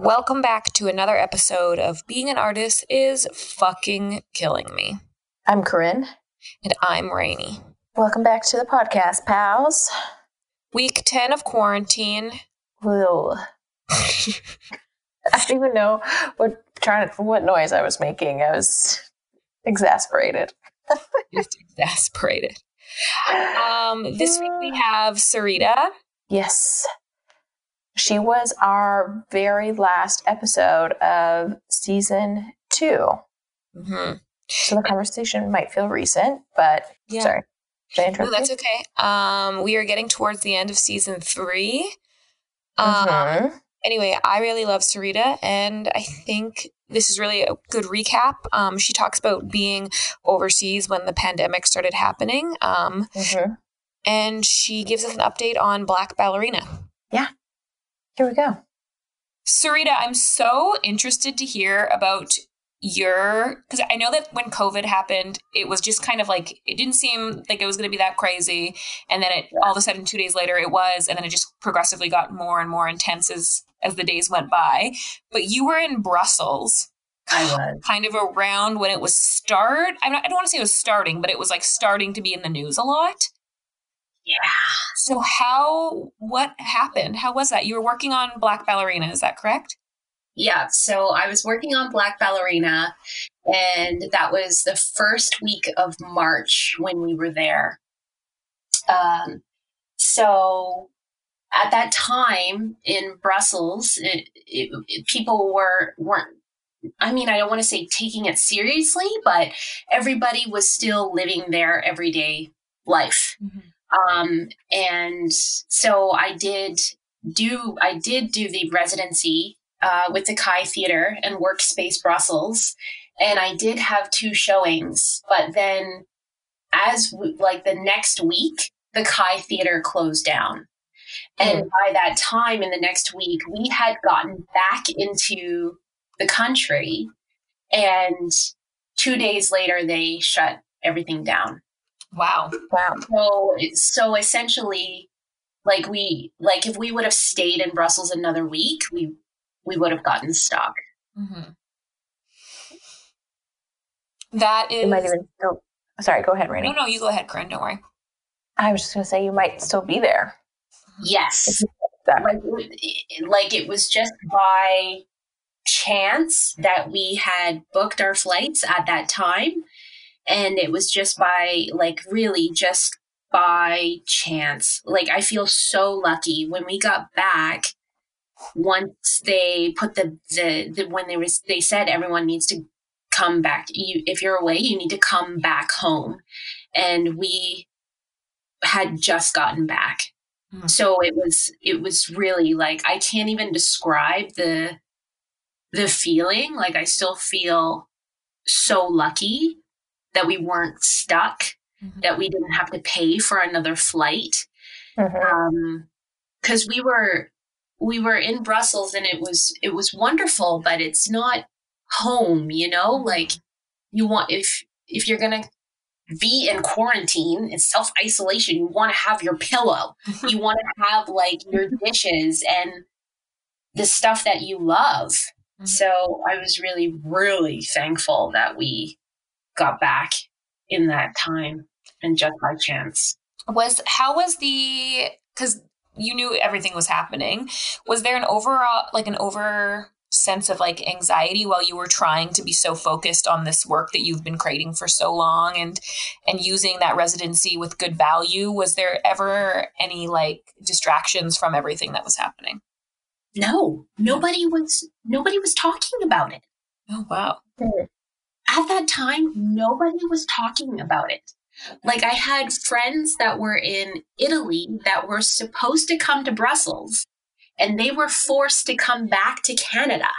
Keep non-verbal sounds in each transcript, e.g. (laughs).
Welcome back to another episode of Being an Artist is Fucking Killing Me. I'm Corinne. And I'm Rainy. Welcome back to the podcast, pals. Week 10 of quarantine. Whoa. I don't even know what trying to, what noise I was making. I was exasperated. (laughs) Just exasperated. Um, this week we (laughs) have Sarita. Yes. She was our very last episode of season 2 Mm-hmm. So the conversation might feel recent, but Yeah. sorry. No, that's okay. Um, we are getting towards the end of season three. Um, Mhm. anyway, I really love Sarita, and I think this is really a good recap. Um, she talks about being overseas when the pandemic started happening, um, Mhm. and she gives us an update on Black Ballerina. Here we go. Sarita, I'm so interested to hear about your because I know that when COVID happened, it was just kind of like it didn't seem like it was going to be that crazy, and then it all of a sudden two days later it was, and then it just progressively got more and more intense as as the days went by. But you were in Brussels, I was. (sighs) kind of around when it was start. I'm not, I don't want to say it was starting, but it was like starting to be in the news a lot. Yeah. So how what happened? How was that? You were working on Black Ballerina, is that correct? Yeah. So I was working on Black Ballerina, and that was the first week of March when we were there. Um, so at that time in Brussels, it, it, it- people were weren't. I mean, I don't want to say taking it seriously, but everybody was still living their everyday life. Um, and so I did do I did do the residency uh, with the Kaaitheater and Workspace Brussels, and I did have two showings. But then, as w- like the next week, the Kaaitheater closed down, and by that time in the next week, we had gotten back into the country, and two days later, they shut everything down Wow. Wow. so so essentially like we like if we would have stayed in brussels another week we we would have gotten stuck Mm-hmm. That is. You might even still. Sorry, go ahead, Rainy. no, no, you go ahead, Corinne. Don't worry. I was just going to say you might still be there. yes That like, like it was just by chance that we had booked our flights at that time and it was just by like really just by chance. Like i feel so lucky. When we got back once they put the the, the when they was they said everyone needs to come back you if you're away you need to come back home. And we had just gotten back. Mhm. so it was it was really like i can't even describe the the feeling. Like i still feel so lucky that we weren't stuck Mhm. that we didn't have to pay for another flight. Mhm. um because we were we were in brussels and it was it was wonderful but it's not home you know? Like you want if if you're gonna be in quarantine it's self isolation you want to have your pillow. You want to have like your dishes and the stuff that you love. So i was really really thankful that we got back in that time and just by chance Was how was the because you knew everything was happening. Was there an overall like an over sense of like anxiety while you were trying to be so focused on this work that you've been creating for so long and and using that residency with good value? Was there ever any like distractions from everything that was happening? no nobody was nobody was talking about it Oh wow. At that time, nobody was talking about it. Like, I had friends that were in Italy that were supposed to come to Brussels and they were forced to come back to Canada.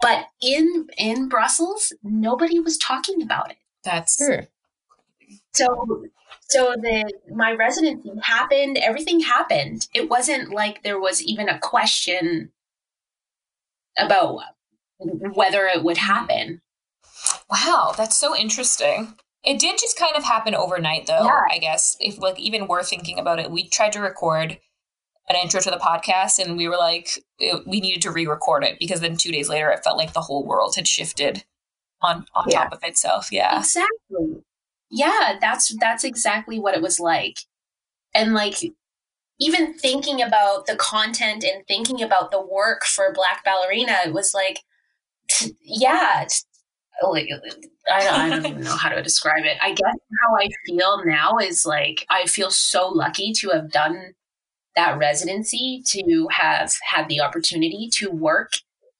But in, in Brussels, nobody was talking about it. That's true. So, so the, my residency happened, everything happened. It wasn't like there was even a question about whether it would mm-hmm. happen. Wow, that's so interesting. It did just kind of happen overnight though, Yeah. I guess. If like even we're thinking about it, we tried to record an intro to the podcast and we were like it, we needed to re-record it because then two days later it felt like the whole world had shifted on on yeah. top of itself yeah exactly yeah that's that's exactly what it was like and like even thinking about the content and thinking about the work for black ballerina it was like yeah like I don't, I don't even know how to describe it i guess how i feel now is like i feel so lucky to have done that residency, to have had the opportunity to work,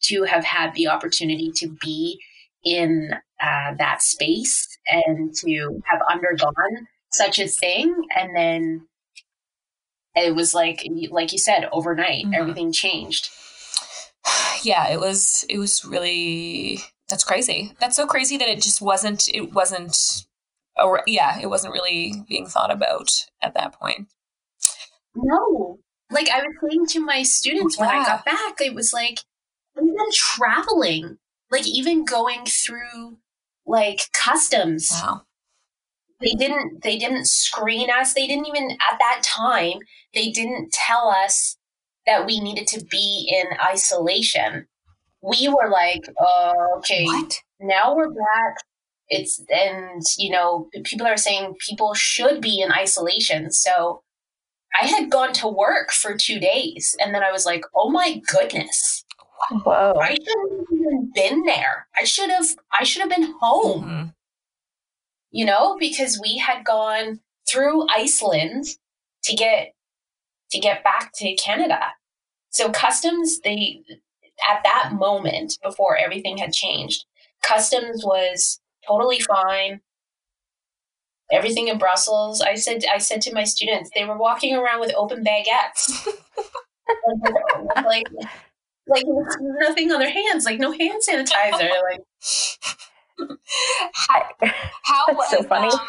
to have had the opportunity to be in uh, that space and to have undergone such a thing. And then it was like, like you said, overnight, mm-hmm. everything changed. (sighs) Yeah, it was, it was really, that's crazy. That's so crazy that it just wasn't, it wasn't, or yeah, it wasn't really being thought about at that point. No. Like I was saying to my students yeah. when I got back, it was like even traveling, like even going through like customs. Wow. They didn't they didn't screen us. They didn't even at that time, they didn't tell us that we needed to be in isolation. We were like, oh, okay, what? now we're back. It's and you know, people are saying people should be in isolation. So I had gone to work for two days and then I was like, oh my goodness. Whoa. I shouldn't even been there. I should have I should have been home. Mm-hmm. You know, because we had gone through Iceland to get to get back to Canada. So customs they at that moment before everything had changed, customs was totally fine everything in Brussels. I said I said to my students, they were walking around with open baguettes. (laughs) (laughs) like like nothing on their hands, like no hand sanitizer. Like how, how was so funny? Um,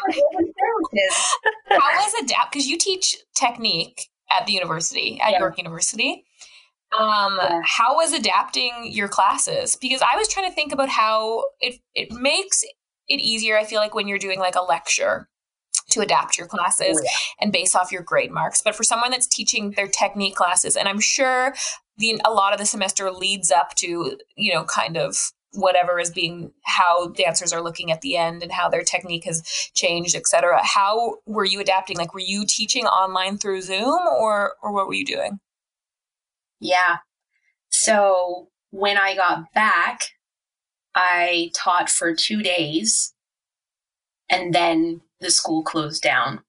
how was adapt? Because you teach technique at the university at yeah. York University. Um, yeah. how was adapting your classes? Because I was trying to think about how it it makes it easier. I feel like when you're doing like a lecture to adapt your classes oh, yeah. and base off your grade marks. But for someone that's teaching their technique classes, and I'm sure the a lot of the semester leads up to, you know, kind of whatever is being how dancers are looking at the end and how their technique has changed etc how were you adapting like were you teaching online through zoom or or what were you doing yeah so when i got back i taught for two days and then the school closed down.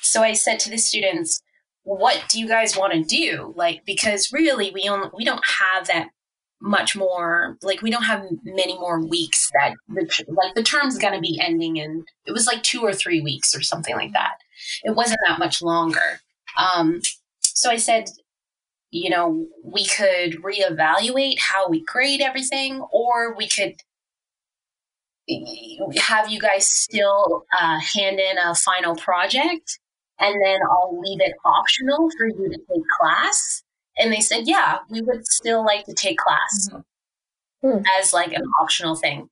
So I said to the students, what do you guys want to do? Like, because really we only, we don't have that much more, like we don't have many more weeks that the, like the term's going to be ending and it was like two or three weeks or something like that. It wasn't that much longer. Um, so I said, you know, we could reevaluate how we grade everything, or we could have you guys still uh, hand in a final project and then I'll leave it optional for you to take class? And they said, yeah, we would still like to take class mm-hmm. as like an optional thing.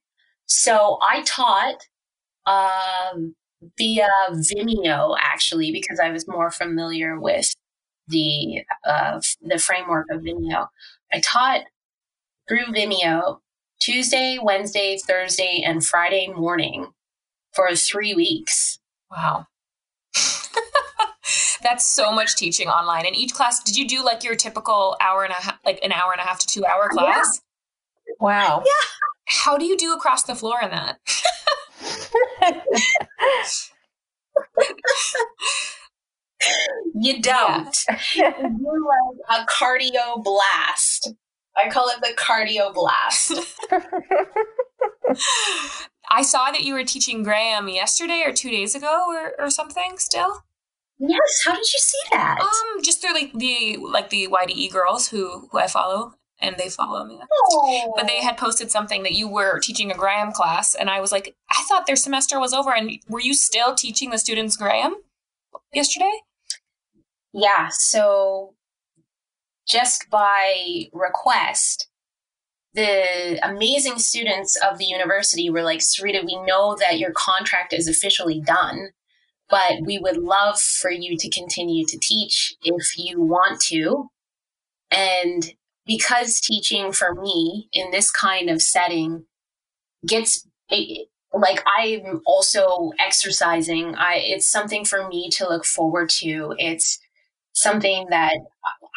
So I taught um, via Vimeo actually because I was more familiar with the uh, the framework of Vimeo. I taught through Vimeo Tuesday, Wednesday, Thursday, and Friday morning for three weeks. Wow. (laughs) That's so much teaching online. And each class, did you do like your typical hour and a half, like an hour and a half to two hour class? Yeah. Wow. Yeah. How do you do across the floor in that? (laughs) (laughs) you don't. (laughs) Yeah. you like a cardio blast. I call it the cardio blast. (laughs) (laughs) I saw that you were teaching Graham yesterday or two days ago or, or something still. Yes, how did you see that? Um, just through like the like the YDE girls who who I follow and they follow me. Oh. But they had posted something that you were teaching a Graham class, and I was like, I thought their semester was over, and were you still teaching the students Graham yesterday? Yeah. So just by request, the amazing students of the university were like, Sarita, we know that your contract is officially done. but we would love for you to continue to teach if you want to. And because teaching for me in this kind of setting gets like I'm also exercising. I it's something for me to look forward to. It's something that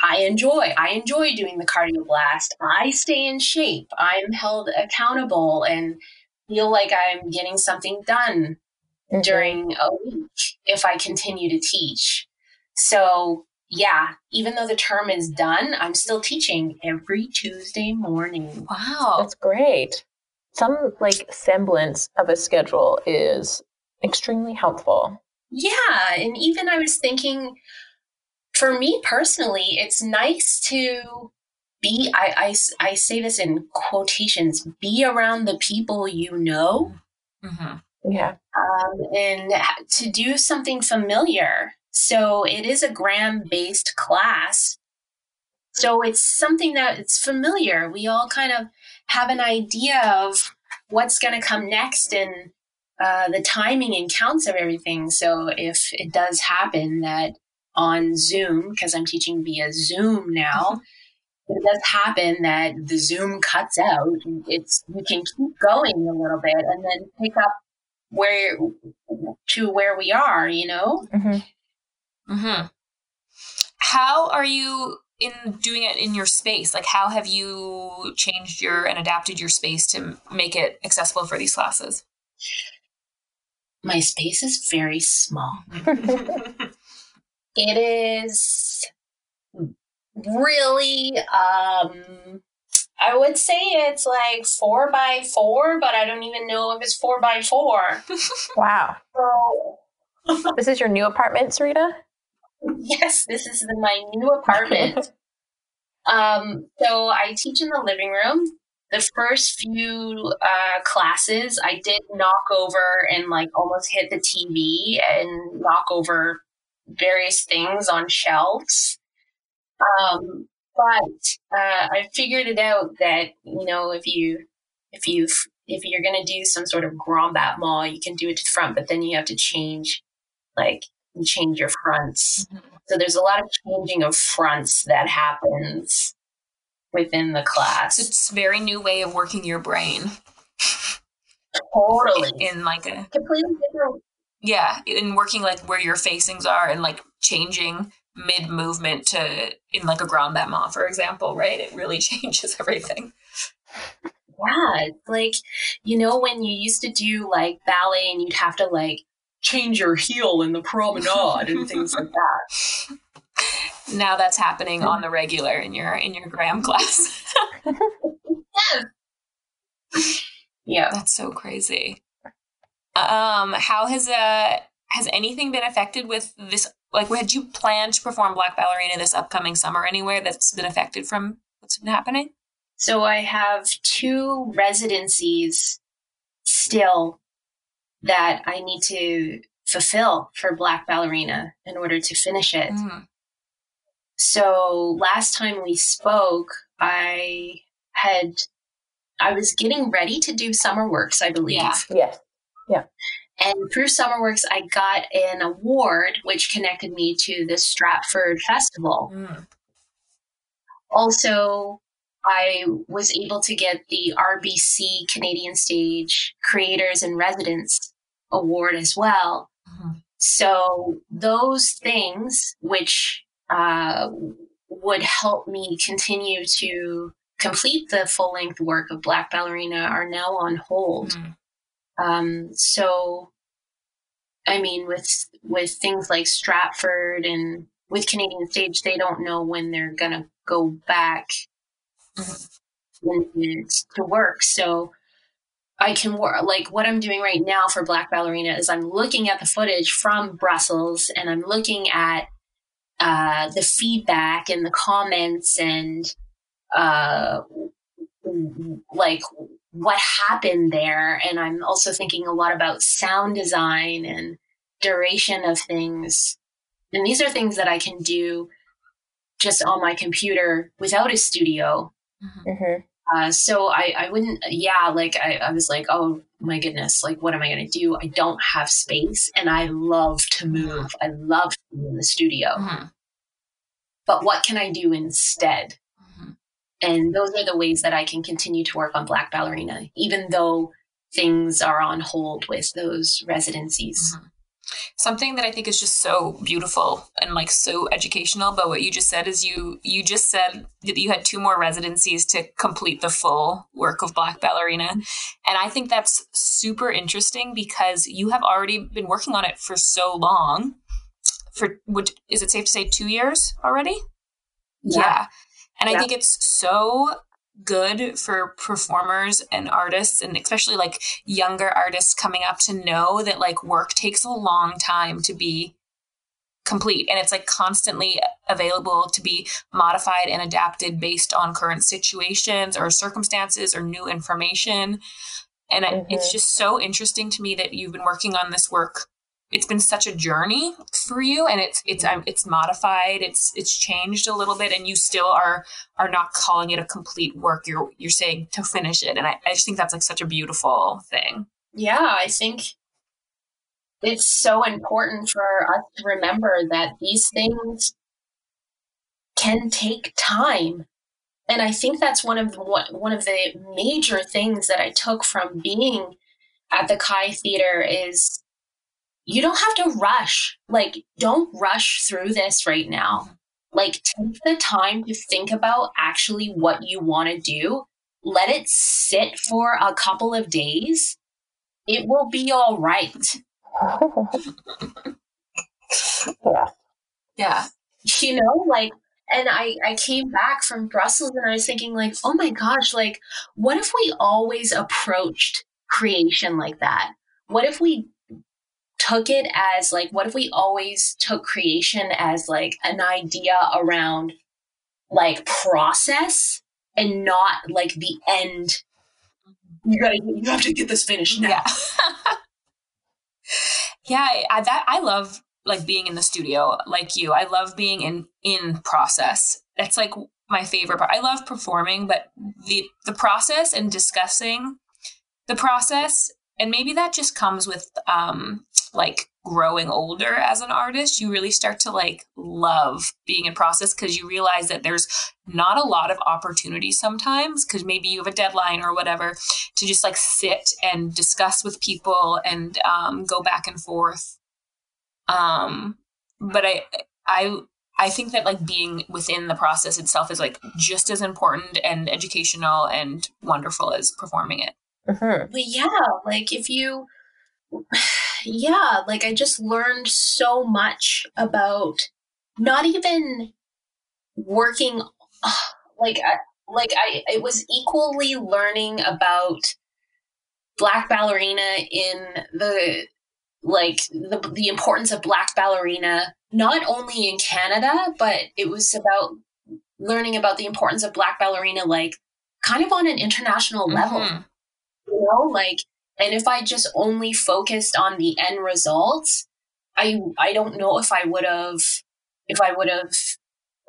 I enjoy. I enjoy doing the cardio blast. I stay in shape. I'm held accountable and feel like I'm getting something done mm-hmm. during a week if I continue to teach. So, yeah, even though the term is done, I'm still teaching every Tuesday morning. Wow. That's great. Some like semblance of a schedule is extremely helpful. Yeah. And even I was thinking, for me personally, it's nice to be, I, I, I say this in quotations, be around the people you know. Mm-hmm. Yeah. Um, and to do something familiar. So it is a Graham based class. So it's something that it's familiar. We all kind of have an idea of what's going to come next and uh, the timing and counts of everything. So if it does happen that on Zoom, because I'm teaching via Zoom now, mm-hmm. it does happen that the Zoom cuts out, it's we can keep going a little bit and then pick up where to where we are, you know? Mm-hmm. Mm-hmm. How are you in doing it in your space? Like, how have you changed your and adapted your space to make it accessible for these classes? My space is very small. (laughs) it is really um I would say it's like four by four, but I don't even know if it's four by four. (laughs) wow. So, this is your new apartment, Sarita? Yes, this is the, my new apartment. (laughs) um, so I teach in the living room. The first few uh, classes, I did knock over and like almost hit the TV and knock over various things on shelves. Um, but uh, I figured it out that you know if you if you if you're going to do some sort of grand battement, you can do it to the front, but then you have to change like change your fronts. Mm-hmm. So there's a lot of changing of fronts that happens within the class. It's a very new way of working your brain. Totally. In like a completely different yeah, in working like where your facings are and like changing mid movement to in like a grand battement, for example, right? It really (laughs) changes everything. Yeah, like you know when you used to do like ballet and you'd have to like change your heel in the promenade and things like (laughs) that. Now that's happening on mm. the regular in your in your Graham class. (laughs) yes. Yeah. That's so crazy. Um, how has uh has anything been affected with this? Like, had you planned to perform Black Ballerina this upcoming summer anywhere that's been affected from what's been happening? So I have two residencies still that I need to fulfill for Black Ballerina in order to finish it. Mm. So last time we spoke, I had I was getting ready to do SummerWorks, I believe. Yeah. Yes. Yeah. And through SummerWorks, I got an award which connected me to the Stratford Festival. Mm. Also, I was able to get the RBC Canadian Stage Creators and Residents Award as well. Mm-hmm. So, those things which uh, would help me continue to complete the full length work of Black Ballerina are now on hold. Mm. Um, so, I mean, with with things like Stratford and with Canadian Stage, they don't know when they're gonna go back to work. So, I can work like what I'm doing right now for Black Ballerina is I'm looking at the footage from Brussels and I'm looking at uh, the feedback and the comments and uh, like what happened there. And I'm also thinking a lot about sound design and duration of things. And these are things that I can do just on my computer without a studio. Mm-hmm. mm-hmm. Uh, so I, I wouldn't, yeah, like I, I was like, oh my goodness, like what am I going to do? I don't have space and I love to move. I love to be in the studio. Mm-hmm. But what can I do instead? Mm-hmm. And those are the ways that I can continue to work on Black Ballerina, even though things are on hold with those residencies. Mhm. Something that I think is just so beautiful and like so educational about what you just said is you you just said that you had two more residencies to complete the full work of Black Ballerina. And I think that's super interesting because you have already been working on it for so long. For would is it safe to say 2 years already? Yeah. And I think it's so good for performers and artists and especially like younger artists coming up to know that like work takes a long time to be complete. And it's like constantly available to be modified and adapted based on current situations or circumstances or new information. And I, it's mm-hmm. just so interesting to me that you've been working on this work it's been such a journey for you and it's it's um, it's modified it's it's changed a little bit and you still are are not calling it a complete work you're you're saying to finish it and i, I just think that's like such a beautiful thing Yeah, I think it's so important for us to remember that these things can take time. And I think that's one of the, one one of the major things that I took from being at the Kaaitheater is you don't have to rush. Like, don't rush through this right now. Like, take the time to think about actually what you want to do. Let it sit for a couple of days. It will be all right. (laughs) yeah. yeah you know like and i i came back from brussels and i was thinking like oh my gosh like what if we always approached creation like that what if we took it as like what if we always took creation as like an idea around like process and not like the end? You gotta you have to get this finished now. (laughs) Yeah yeah I, that i love like being in the studio like you. I love being in in process. That's like my favorite part. I love performing but the the process and discussing the process and maybe that just comes with um like growing older as an artist you really start to like love being in process because you realize that there's not a lot of opportunity sometimes because maybe you have a deadline or whatever to just like sit and discuss with people and um, go back and forth um but i i i think that like being within the process itself is like just as important and educational and wonderful as performing it Mhm. But yeah, like if you, yeah, like I just learned so much about not even working, (sighs) like I, like I, it was equally learning about black ballerina in the like the the importance of black ballerina not only in Canada, but it was about learning about the importance of black ballerina like kind of on an international level Mhm. you know like and if i just only focused on the end results i i don't know if i would have if i would have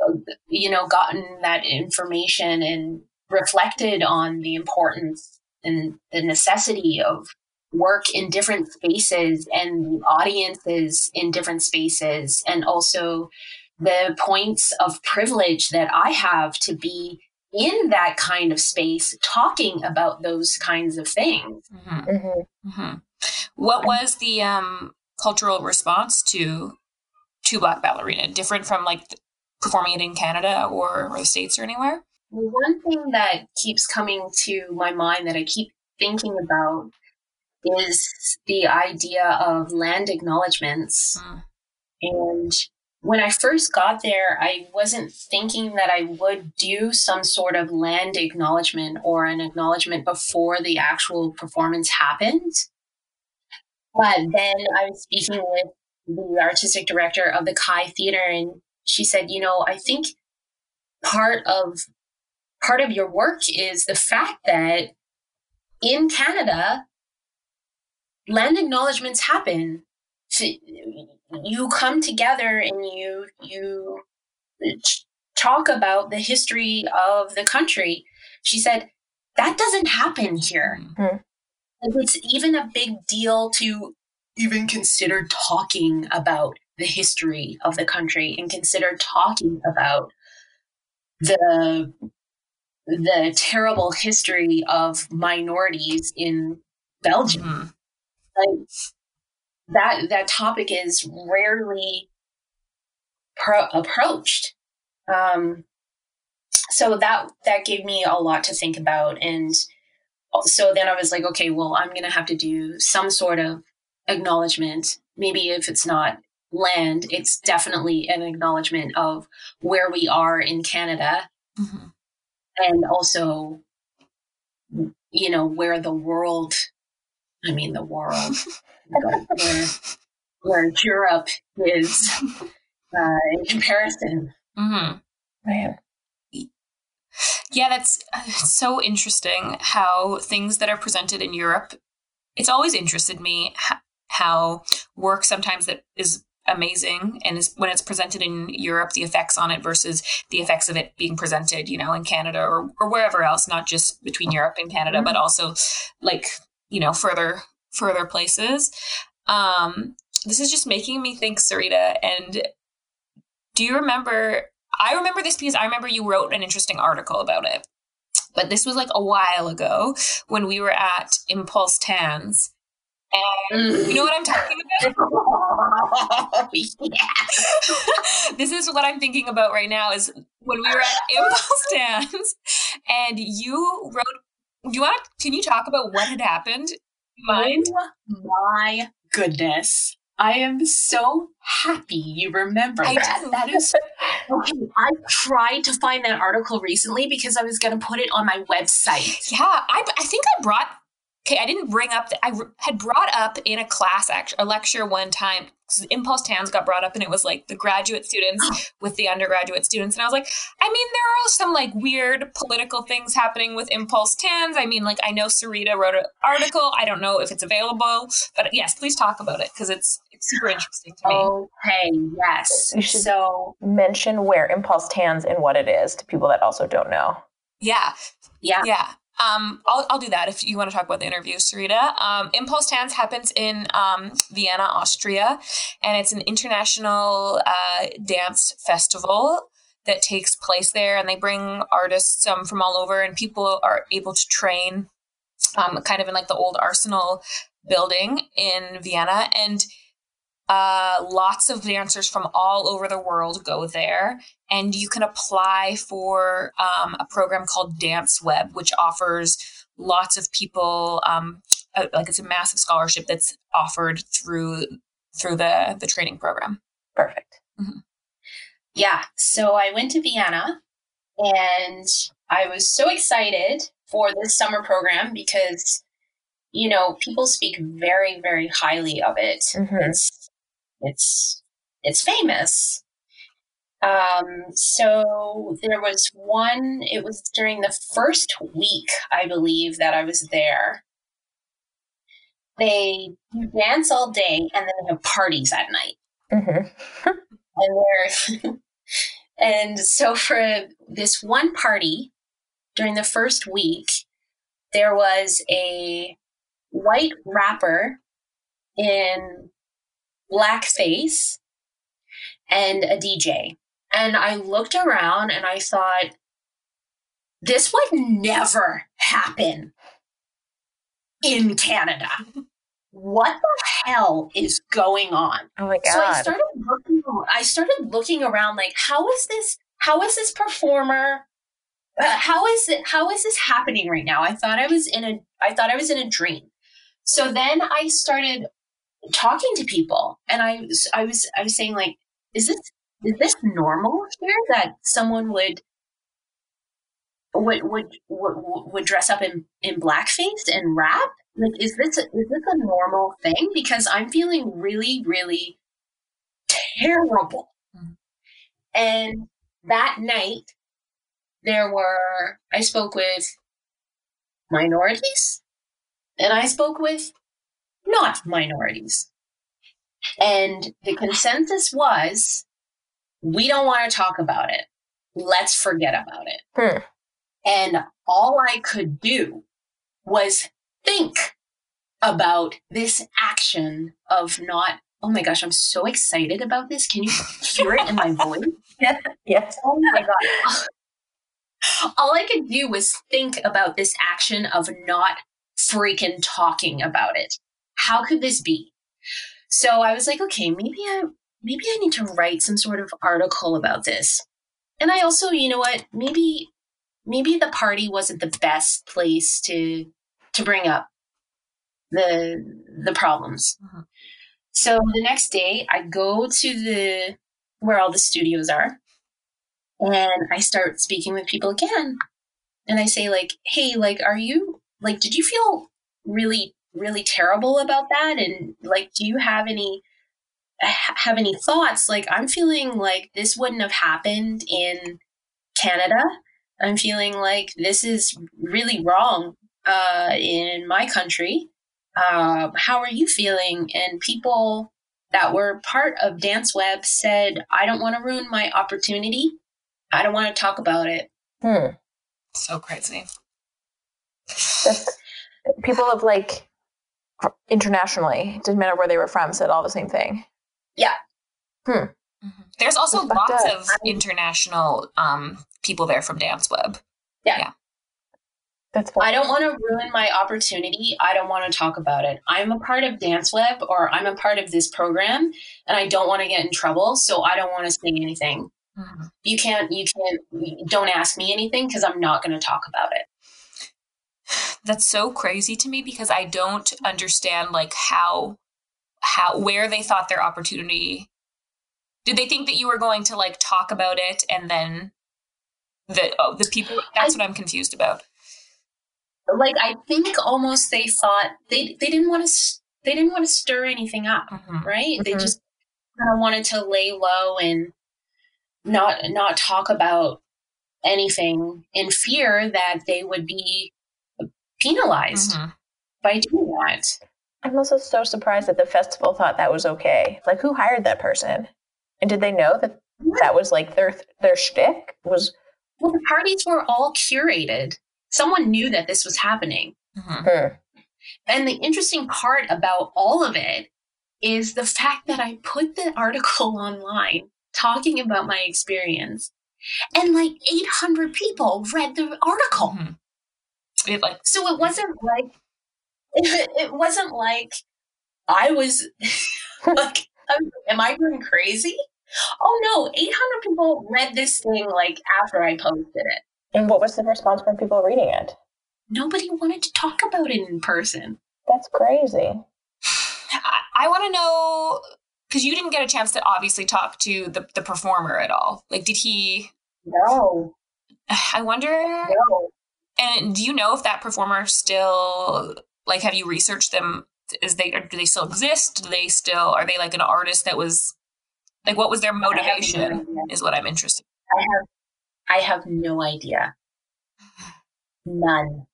uh, you know gotten that information and reflected on the importance and the necessity of work in different spaces and audiences in different spaces and also the points of privilege that i have to be in that kind of space talking about those kinds of things Mhm. Mhm. Mhm. what was the um cultural response to to black ballerina different from like performing it in canada or, or the states or anywhere One thing that keeps coming to my mind that I keep thinking about is the idea of land acknowledgements. Mm. And when I first got there, I wasn't thinking that I would do some sort of land acknowledgement or an acknowledgement before the actual performance happened. But then I was speaking with the artistic director of the Kaaitheater, and she said, you know, I think part of part of your work is the fact that in Canada, land acknowledgements happen. You come together and you you talk about the history of the country. She said that doesn't happen here. Hmm. It's even a big deal to even consider talking about the history of the country and consider talking about the the terrible history of minorities in Belgium. Mhm. Like that that topic is rarely pro- approached. Um, so that that gave me a lot to think about, and so then I was like, okay, well, I'm gonna have to do some sort of acknowledgement. Maybe if it's not land, it's definitely an acknowledgement of where we are in Canada Mhm. and also you know where the world i mean the world (laughs) where, where europe is uh, in comparison Mhm. Man. Yeah, that's uh, so interesting how things that are presented in Europe. It's always interested me how work sometimes that is amazing and is when it's presented in Europe, the effects on it versus the effects of it being presented, you know, in Canada or, or wherever else, not just between Europe and Canada, but also like, you know, further further places. Um, this is just making me think, Sarita, and do you remember I remember this because I remember you wrote an interesting article about it. But this was like a while ago when we were at ImPulsTanz. And you know what I'm talking about? (laughs) yeah. (laughs) this is what I'm thinking about right now is when we were at ImPulsTanz and you wrote do you want can you talk about what had happened? Mind? Oh my goodness. I am so happy you remember I that. didn't. That is (laughs) okay. I tried to find that article recently because I was going to put it on my website. Yeah, I, I think I brought. Okay, I didn't bring up. The, I r- had brought up in a class, actually, a lecture one time. 'cause ImPulsTanz got brought up, and it was like the graduate students (gasps) with the undergraduate students, and I was like, I mean, there are some like weird political things happening with ImPulsTanz. I mean, like I know Sarita wrote an article. I don't know if it's available, but yes, please talk about it because it's it's super interesting to me. Okay, yes. You should- So, Mention where ImPulsTanz and what it is to people that also don't know. Yeah, yeah. Yeah. Um, I'll, I'll do that if you want to talk about the interview, Sarita. Um, ImPulsTanz happens in um, Vienna, Austria, and it's an international uh, dance festival that takes place there. And they bring artists um, from all over, and people are able to train um, kind of in like the old Arsenal building in Vienna. And uh, lots of dancers from all over the world go there and you can apply for um, a program called Dance Web, which offers lots of people um, uh, like it's a massive scholarship that's offered through through the the training program. Perfect. Yeah. So I went to Vienna and I was so excited for this summer program because, you know, people speak very, very highly of it. Mhm. It's, it's, it's famous. Um, so there was one, it was during the first week, I believe, that I was there. They dance all day and then they have parties at night hmm (laughs) and they're (laughs) and so for this one party during the first week there was a white rapper in blackface and a DJ and I looked around and I thought this would never happen in Canada. What the hell is going on? Oh my god. So I started looking. I started looking around, like, how is this? How is this performer? Uh, how is it? How is this happening right now? I thought I was in a. I thought I was in a dream. So then I started talking to people, and I was. I was. I was saying, like, is this is this normal here that someone would would would would, would dress up in in blackface and rap? Like, is this a, is this a normal thing? Because I'm feeling really, really terrible. Mhm. And that night, there were I spoke with minorities, and I spoke with not minorities, and the consensus was, we don't want to talk about it. Let's forget about it. Hmm. And all I could do was think about this action of not, oh my gosh, I'm so excited about this. Can you hear it in my (laughs) voice? Yes. Yes. Oh my God. All I could do was think about this action of not freaking talking about it. How could this be? So I was like, okay, maybe I maybe I need to write some sort of article about this. And I also, you know what, maybe maybe the party wasn't the best place to to bring up the the problems. Mhm. So the next day I go to the where all the studios are and I start speaking with people again. And I say like, "Hey, like are you like did you feel really really terrible about that? And like do you have any have any thoughts? Like i'm feeling like this wouldn't have happened in canada. I'm feeling like this is really wrong uh, in my country. Uh, how are you feeling? And people that were part of dance web said i don't want to ruin my opportunity. I don't want to talk about it. Hmm. So crazy. People have like internationally, it didn't matter where they were from, said all the same thing. Yeah. Mhm. There's also That's lots up. of international um, people there from Dance Web. Yeah. That's I don't want to ruin my opportunity. I don't want to talk about it. I'm a part of Dance Web or I'm a part of this program and I don't want to get in trouble, so I don't want to say anything. Mhm. You can't you can't don't ask me anything because I'm not going to talk about it. That's so crazy to me because I don't understand like how how where they thought their opportunity did they think that you were going to like talk about it and then the oh, the people that's what I'm confused about. Like I think almost they thought they they didn't want to they didn't want to stir anything up, Mhm. right? They Mhm. just kind of wanted to lay low and not not talk about anything in fear that they would be penalized Mhm. by doing that. I'm also so surprised that the festival thought that was okay. Like, who hired that person? And did they know that that was like their their shtick? Was Well, the parties were all curated. Someone knew that this was happening. Mhm. hmm. And the interesting part about all of it is the fact that I put the article (laughs) online talking about my experience, and like 800 people read the article. Mhm. It like So it wasn't like it, (laughs) it wasn't like I was (laughs) like, am- am I going crazy? Oh no, 800 people read this thing like after I posted it. And what was the response from people reading it? Nobody wanted to talk about it in person. That's crazy. I, I want to know because you didn't get a chance to obviously talk to the, the performer at all. Like, did he? No, (sighs) I wonder. no. And do you know if that performer still like? Have you researched them? Is they do they still exist? Do they still are they like an artist that was like what was their have no motivation? Is what I'm interested. I have, I have no idea. None.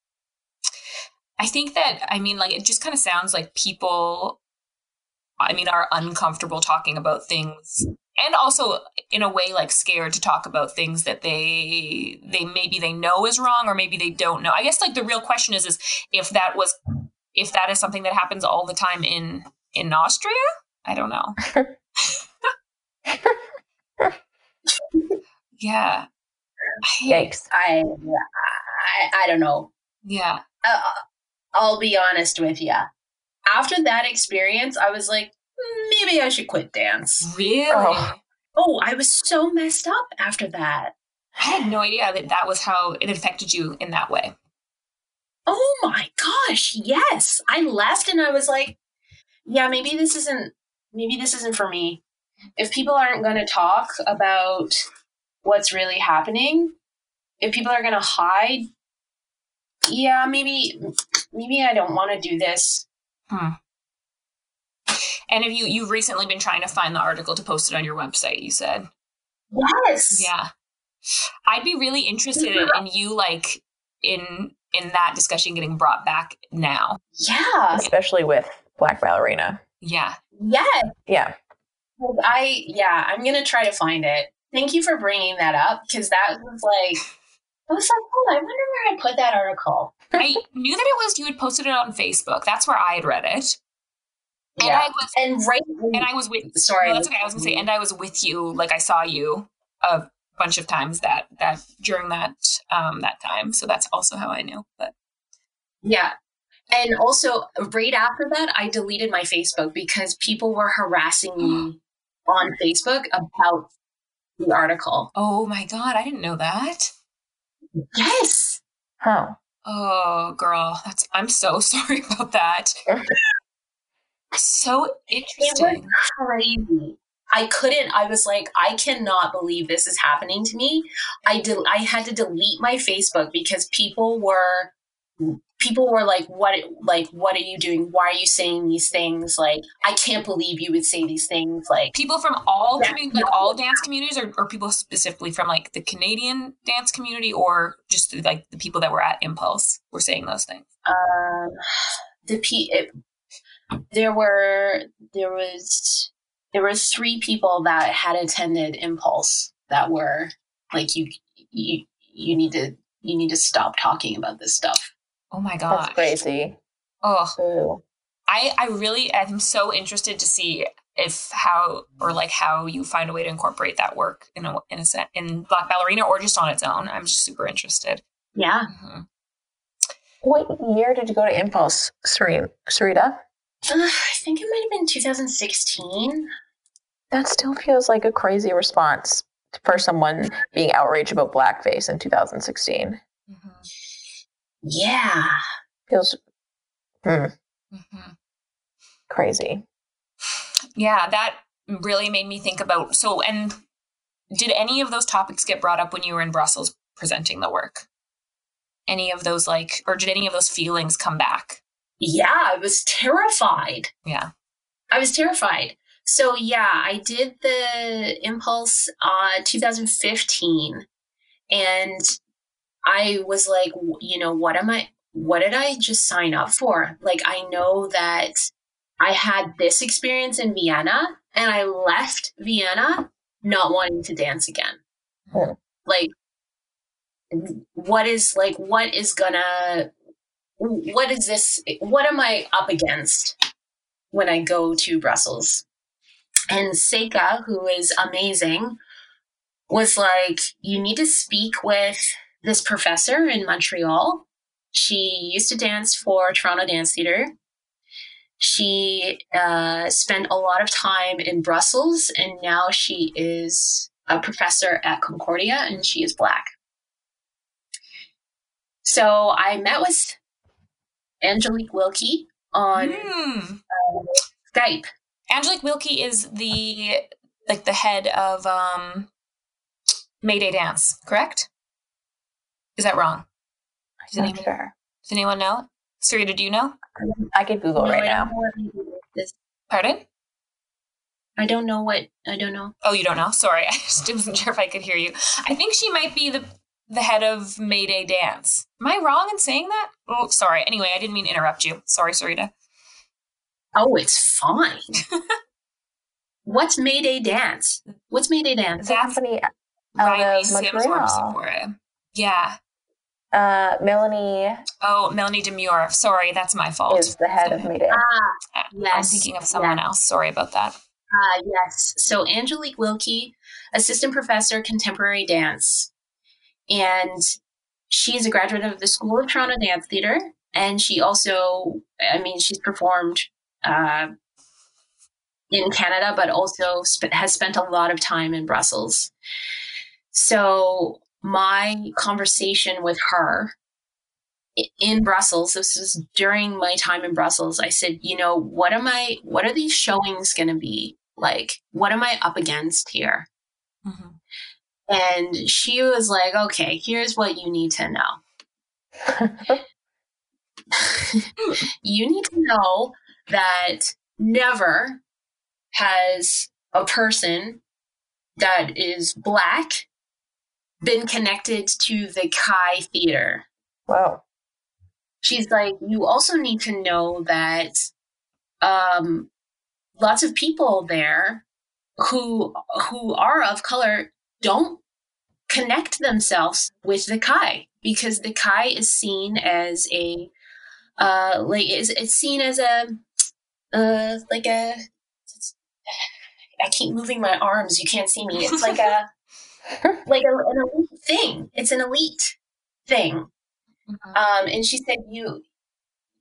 I think that I mean like it just kind of sounds like people I mean are uncomfortable talking about things and also in a way like scared to talk about things that they they maybe they know is wrong or maybe they don't know. I guess like the real question is is if that was if that is something that happens all the time in in Austria? I don't know. (laughs) yeah. Yikes. I, I, I don't know. yeah. Uh, I'll be honest with you. After that experience, I was like, maybe I should quit dance. Really? Oh. Oh, I was so messed up after that. I had no idea that that was how it affected you in that way. Oh my gosh, yes. I left and I was like, yeah, maybe this isn't maybe this isn't for me. If people aren't going to talk about what's really happening, if people are going to hide, yeah, maybe maybe I don't want to do this. Hmm. And have you you've recently been trying to find the article to post it on your website, you said. Yes. Yeah. I'd be really interested in, in you like in in that discussion getting brought back now. Yeah. Especially with Black Ballerina. Yeah. Yes. Yeah. I yeah, I'm going to try to find it. Thank you for bringing that up because that was like I was like, oh, I wonder where I put that article. I knew that it was you had posted it on Facebook. That's where I had read it. And Yeah. I was And right, and I was with sorry, no, that's okay. I was gonna say, and I was with you, like I saw you a bunch of times that that during that um that time. So that's also how I knew. But Yeah. And also, right after that, I deleted my Facebook because people were harassing me (gasps) on Facebook about the article. oh my god, I didn't know that. Yes. Huh. Oh girl, that's I'm so (laughs) sorry about that. (laughs) So interesting. Crazy. I couldn't, I was like, I cannot believe this is happening to me. I del- I had to delete my Facebook because people were people were like what like what are you doing why are you saying these things like i can't believe you would say these things like People from all Yeah. like all dance communities, or, or people specifically from like the Canadian dance community, or just like the people that were at Impulse were saying those things. um the p it, there were there was there were three people that had attended impulse that were like you you you need to you need to stop talking about this stuff Oh my god That's gosh! crazy. Oh, Ooh. I I really am so interested to see if how or like how you find a way to incorporate that work in a in a set in Black Ballerina or just on its own. I'm just super interested. yeah Mhm. What year did you go to Impulse, Sarita? Uh, i think it might have been 2016 That still feels like a crazy response for someone being outraged about blackface in 2016. Mhm. yeah Feels hmm, Mhm. crazy. Yeah, that really made me think about so and did any of those topics get brought up when you were in Brussels presenting the work? Any of those like or did any of those feelings come back? Yeah i was terrified Yeah. I was terrified. So yeah, I did the Impulse uh 2015 and I was like, you know, what am I what did I just sign up for? Like I know that I had this experience in Vienna and I left Vienna not wanting to dance again. Hmm. Like what is like what is gonna what is this what am I up against? when I go to Brussels. And Seika, who is amazing, was like, You need to speak with this professor in Montreal. She used to dance for Toronto Dance Theatre. She uh, spent a lot of time in Brussels, and now she is a professor at Concordia, and she is Black. So I met with Angelique Wilkie on Hmm. Skype. Angelique Wilkie is the like the head of um Mayday Dance, correct? Is that wrong? Does Not anyone, sure. does anyone know? Sarita, do you know? I could Google No, right I now. don't know what maybe this. Pardon? I don't know what I don't know. Oh, you don't know? Sorry, (laughs) I just wasn't sure if I could hear you. I think she might be the the head of Mayday Dance. Am I wrong in saying that? Oh, sorry. Anyway, I didn't mean to interrupt you. Sorry, Sarita. Oh, it's fine. (laughs) What's Mayday Dance? What's Mayday Dance? It's a That's company out of Montreal. works for it. Yeah. Uh, Melanie Oh, Melanie Demers. Sorry, that's my fault. is the head of Mayday. Ah, I- I'm thinking of someone else. Sorry about that. ah, yes. So Angelique Wilkie, assistant professor, contemporary dance, and she's a graduate of the School of Toronto Dance Theatre, and she also, I mean, she's performed uh, in Canada, but also sp- has spent a lot of time in Brussels. So my conversation with her in Brussels, this was during my time in Brussels, I said, you know, what am I, what are these showings going to be like? What am I up against here? hmm And she was like, okay, here's what you need to know. (laughs) you need to know that never has a person that is black been connected to the Kai Theater. Wow. She's like, you also need to know that um, lots of people there who who are of color don't connect themselves with the Kaai because the Kaai is seen as a uh like is it's seen as a uh like a I keep moving my arms. You can't see me. It's like a (laughs) like a, an elite thing. It's an elite thing. Mhm. Um, and she said, "You,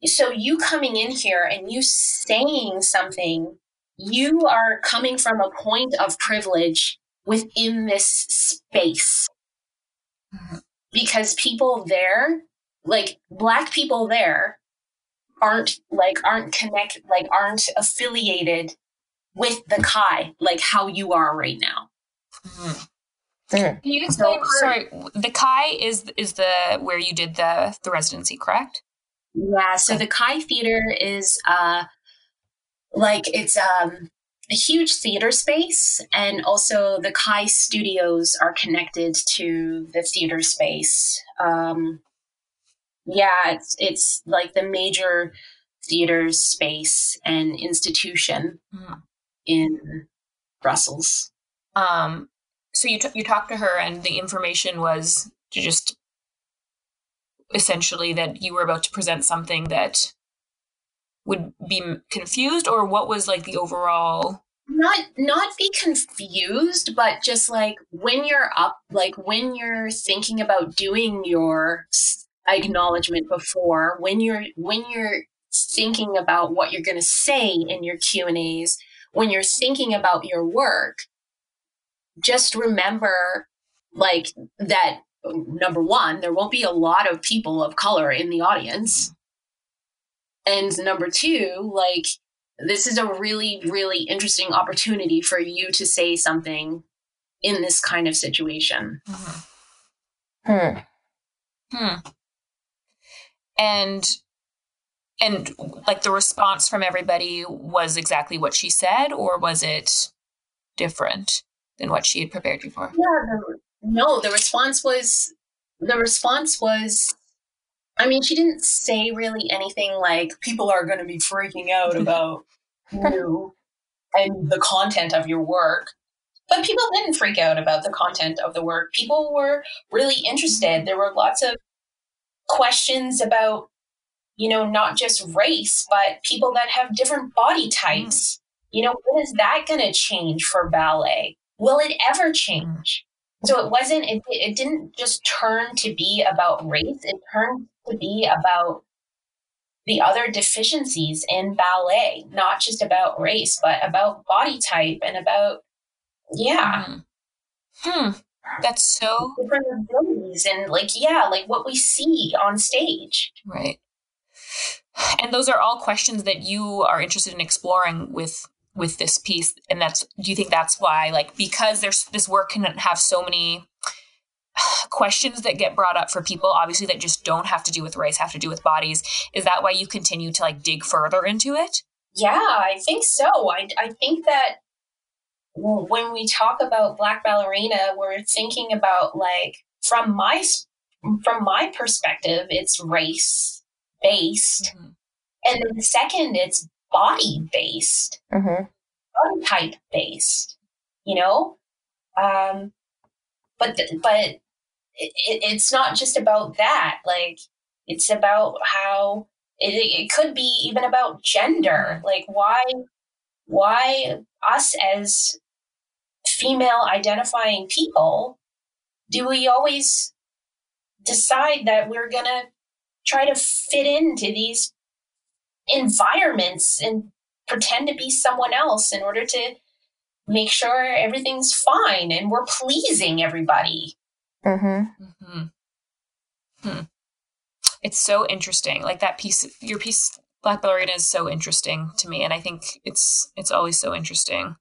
so you coming in here and you saying something, you are coming from a point of privilege within this space because people there, like black people there, aren't like aren't connect like aren't affiliated with the Kaai like how you are right now." Mm. Can you explain? So- sorry, the Kaai is is the where you did the the residency, correct? Yeah, so the Kaaitheater is uh like it's um a huge theater space and also the Kaai studios are connected to the theater space. Um yeah, it's it's like the major theater space and institution Mhm. in Brussels. Um, so you t- you talked to her, and the information was to just essentially that you were about to present something that would be confused, or what was like the overall? Not not be confused but just like when you're up like when you're thinking about doing your acknowledgement before when you're when you're thinking about what you're going to say in your Q and A's when you're thinking about your work just remember like that number one there won't be a lot of people of color in the audience. And number two like this is a really really interesting opportunity for you to say something in this kind of situation Hmm. Hmm. And and like the response from everybody was exactly what she said, or was it different than what she had prepared you for? yeah the, no the response was the response was i mean she didn't say really anything like people are going to be freaking out about you and the content of your work. But people didn't freak out about the content of the work. People were really interested. There were lots of questions about you know not just race but people that have different body types. Mm. You know when is that going to change for ballet? Will it ever mm. change? So it wasn't it, it didn't just turn to be about race. It turned to be about the other deficiencies in ballet not just about race but about body type and about yeah Hmm. Hmm. That's so different abilities and like yeah like what we see on stage right. And those are all questions that you are interested in exploring with with this piece. And that's do you think that's why, like, because there's this work can have so many (sighs) questions that get brought up for people, obviously that just don't have to do with race, have to do with bodies. Is that why you continue to like dig further into it? Yeah, I think so. I, I think that when we talk about Black Ballerina, we're thinking about like from my from my perspective, it's race based, Mhm. and then the second, it's body based, Mm-hmm. body type based. You know, um, but th- but it, it, it's not just about that. Like it's about how it, it could be even about gender. Like why why us as female identifying people do we always decide that we're gonna try to fit into these environments and pretend to be someone else in order to make sure everything's fine and we're pleasing everybody Mm-hmm. hmm Hmm. It's so interesting. Like that piece, your piece, Black Ballerina, is so interesting to me, and I think it's it's always so interesting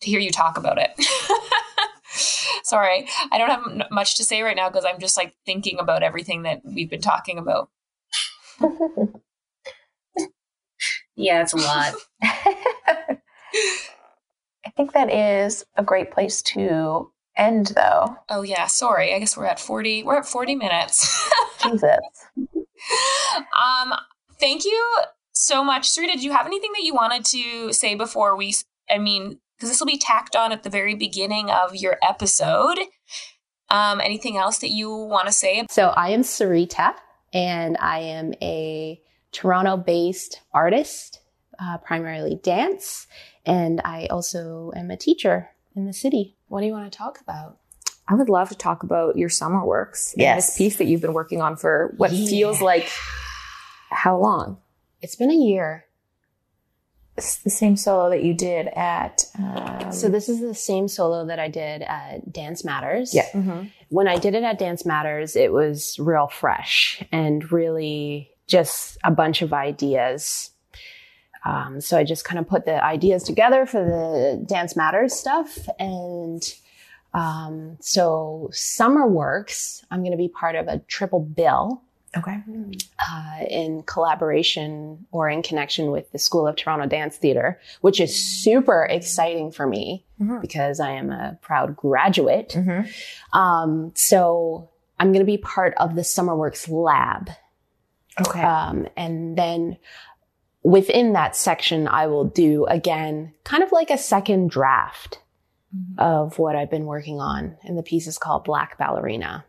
to hear you talk about it. (laughs) Sorry, I don't have much to say right now because I'm just like thinking about everything that we've been talking about. (laughs) yeah it's a lot (laughs) I think that is a great place to end, though. Oh yeah, sorry. I guess we're at forty. We're at forty minutes. (laughs) Jesus. um, thank you so much, Sarita. Did you have anything that you wanted to say before we? I mean, because this will be tacked on at the very beginning of your episode. Um, anything else that you want to say? So I am Sarita, and I am a Toronto-based artist, uh, primarily dance, and I also am a teacher in the city. What do you want to talk about? I would love to talk about your SummerWorks. Yes. this piece that you've been working on for what Yeah. feels like how long? It's been a year. It's the same solo that you did at. Um, So this is the same solo that I did at Dance Matters. Yeah. Mm-hmm. When I did it at Dance Matters, it was real fresh and really just a bunch of ideas. Um, so I just kind of put the ideas together for the Dance Matters stuff. And um, so SummerWorks, I'm going to be part of a triple bill okay. uh, in collaboration or in connection with the School of Toronto Dance Theatre, which is super exciting for me Mhm. because I am a proud graduate. Mm-hmm. Um, so I'm going to be part of the SummerWorks lab. Okay. Um, and then within that section, I will do again, kind of like a second draft Mhm. of what I've been working on. And the piece is called Black Ballerina.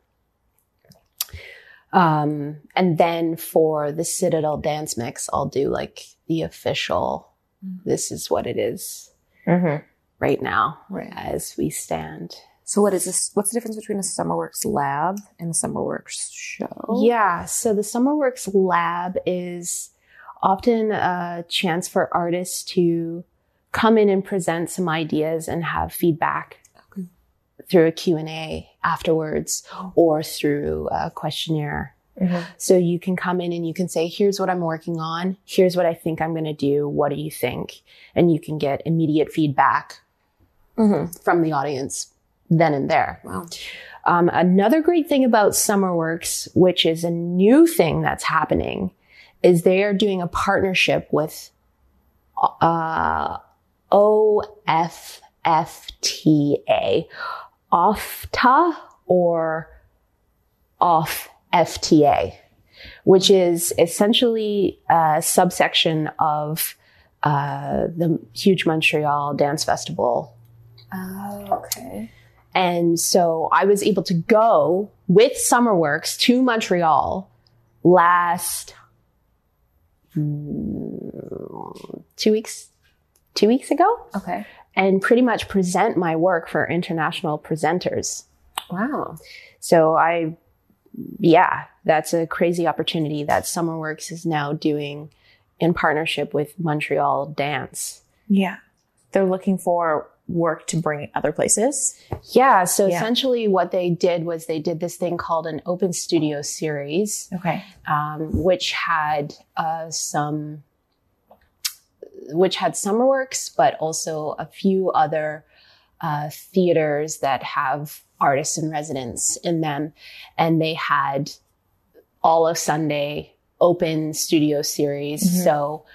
Um, and then for the Citadel dance mix, I'll do like the official, this is what it is mm-hmm. right now Right. as we stand. So what is this? What's the difference between a SummerWorks lab and a SummerWorks show? Yeah. So the SummerWorks Lab is often a chance for artists to come in and present some ideas and have feedback Okay. through a Q&A afterwards or through a questionnaire. Mm-hmm. So you can come in and you can say, here's what I'm working on. Here's what I think I'm going to do. What do you think? And you can get immediate feedback Mm-hmm. from the audience then and there. Wow. Um, another great thing about SummerWorks, which is a new thing that's happening, is they are doing a partnership with uh, OFFTA, OFTA or off FTA, which is essentially a subsection of uh, the huge Montreal Dance Festival Oh, okay. and so I was able to go with SummerWorks to Montreal last Mm, two weeks, two weeks ago, Okay. and pretty much present my work for international presenters. Wow. So I, yeah, that's a crazy opportunity that SummerWorks is now doing in partnership with Montreal Dance. Yeah. They're looking for work to bring other places. Yeah. So Yeah. essentially what they did was they did this thing called an open studio series, Okay. um, which had uh, some, which had SummerWorks, but also a few other uh, theaters that have artists in residence in them. And they had all of Sunday open studio series. Mhm. So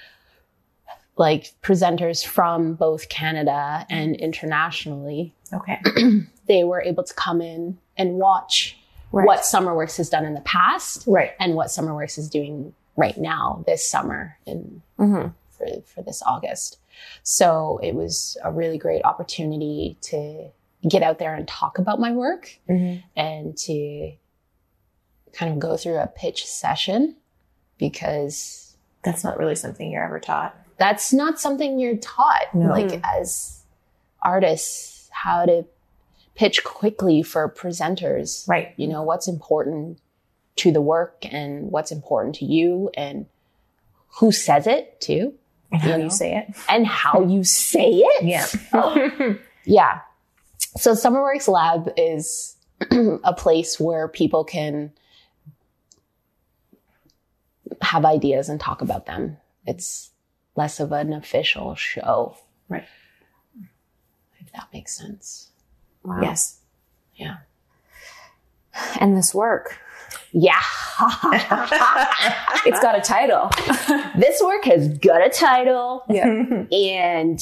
like presenters from both Canada and internationally Okay. (clears throat) they were able to come in and watch Right. what SummerWorks has done in the past Right. and what SummerWorks is doing right now this summer in Mm-hmm. for, for this August. So it was a really great opportunity to get out there and talk about my work Mm-hmm. and to kind of go through a pitch session because That's not really something you're ever taught. That's not something you're taught No. like mm. as artists how to pitch quickly for presenters Right. you know what's important to the work and what's important to you and who says it too And how You know? you say it. and how you say it Yeah. (laughs) yeah so SummerWorks lab is (clears throat) a place where people can have ideas and talk about them it's less of an official show Right. if that makes sense Wow. yes. yeah And this work. yeah (laughs) It's got a title. this work has got a title Yeah. and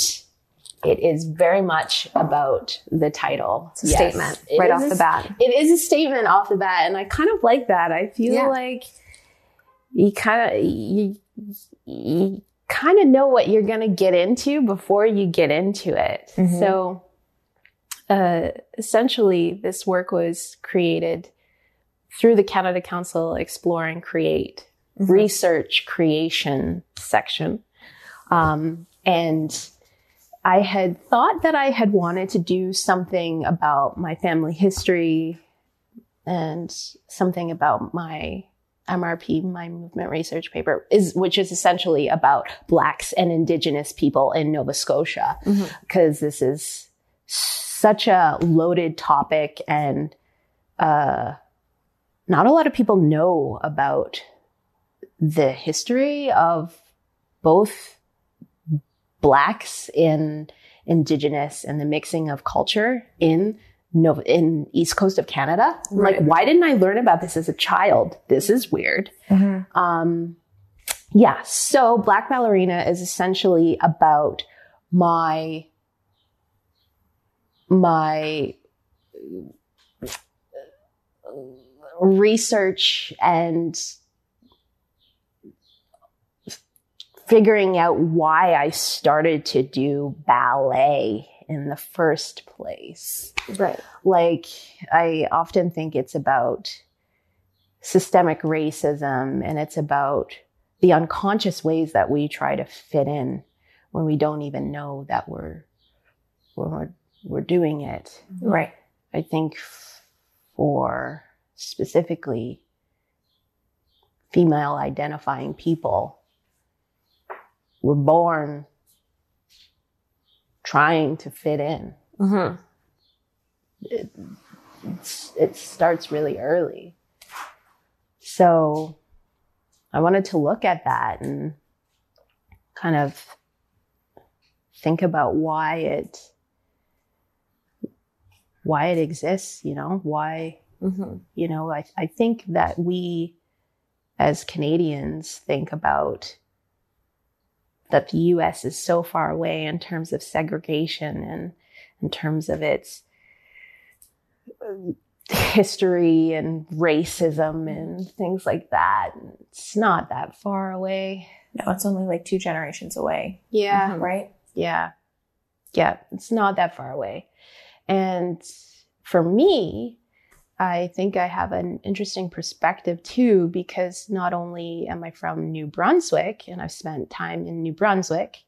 it is very much about the title. It's a statement It right off a the bat. It is a statement off the bat, and I kind of like that. I feel Yeah. like you kind of you, you kind of know what you're going to get into before you get into it. Mhm. So uh, essentially, this work was created through the Canada Council Explore and Create Mhm. research creation section. Um, and I had thought that I had wanted to do something about my family history and something about my MRP, my movement research paper, is which is essentially about blacks and indigenous people in Nova Scotia. Because this is such a loaded topic and uh, not a lot of people know about the history of both blacks in indigenous and the mixing of culture in Nova, in east coast of Canada. Like, why didn't I learn about this as a child? This is weird. Mm-hmm. Um, yeah. So Black Ballerina is essentially about my, my research and figuring out why I started to do ballet in the first place Right. like i often think it's about systemic racism and it's about the unconscious ways that we try to fit in when we don't even know that we're we're, we're doing it mm-hmm. Right. i think for specifically female identifying people we're born trying to fit in Mm-hmm. it's, it starts really early. So I wanted to look at that and kind of think about why it why it exists, you know, why Mm-hmm. you know, I, I think that we as Canadians think about that the US is so far away in terms of segregation and in terms of its uh, history and racism and things like that. It's not that far away. No, it's only like two generations away. Yeah. Right. Yeah. Yeah. It's not that far away. And for me, I think I have an interesting perspective too, because not only am I from New Brunswick and I've spent time in New Brunswick,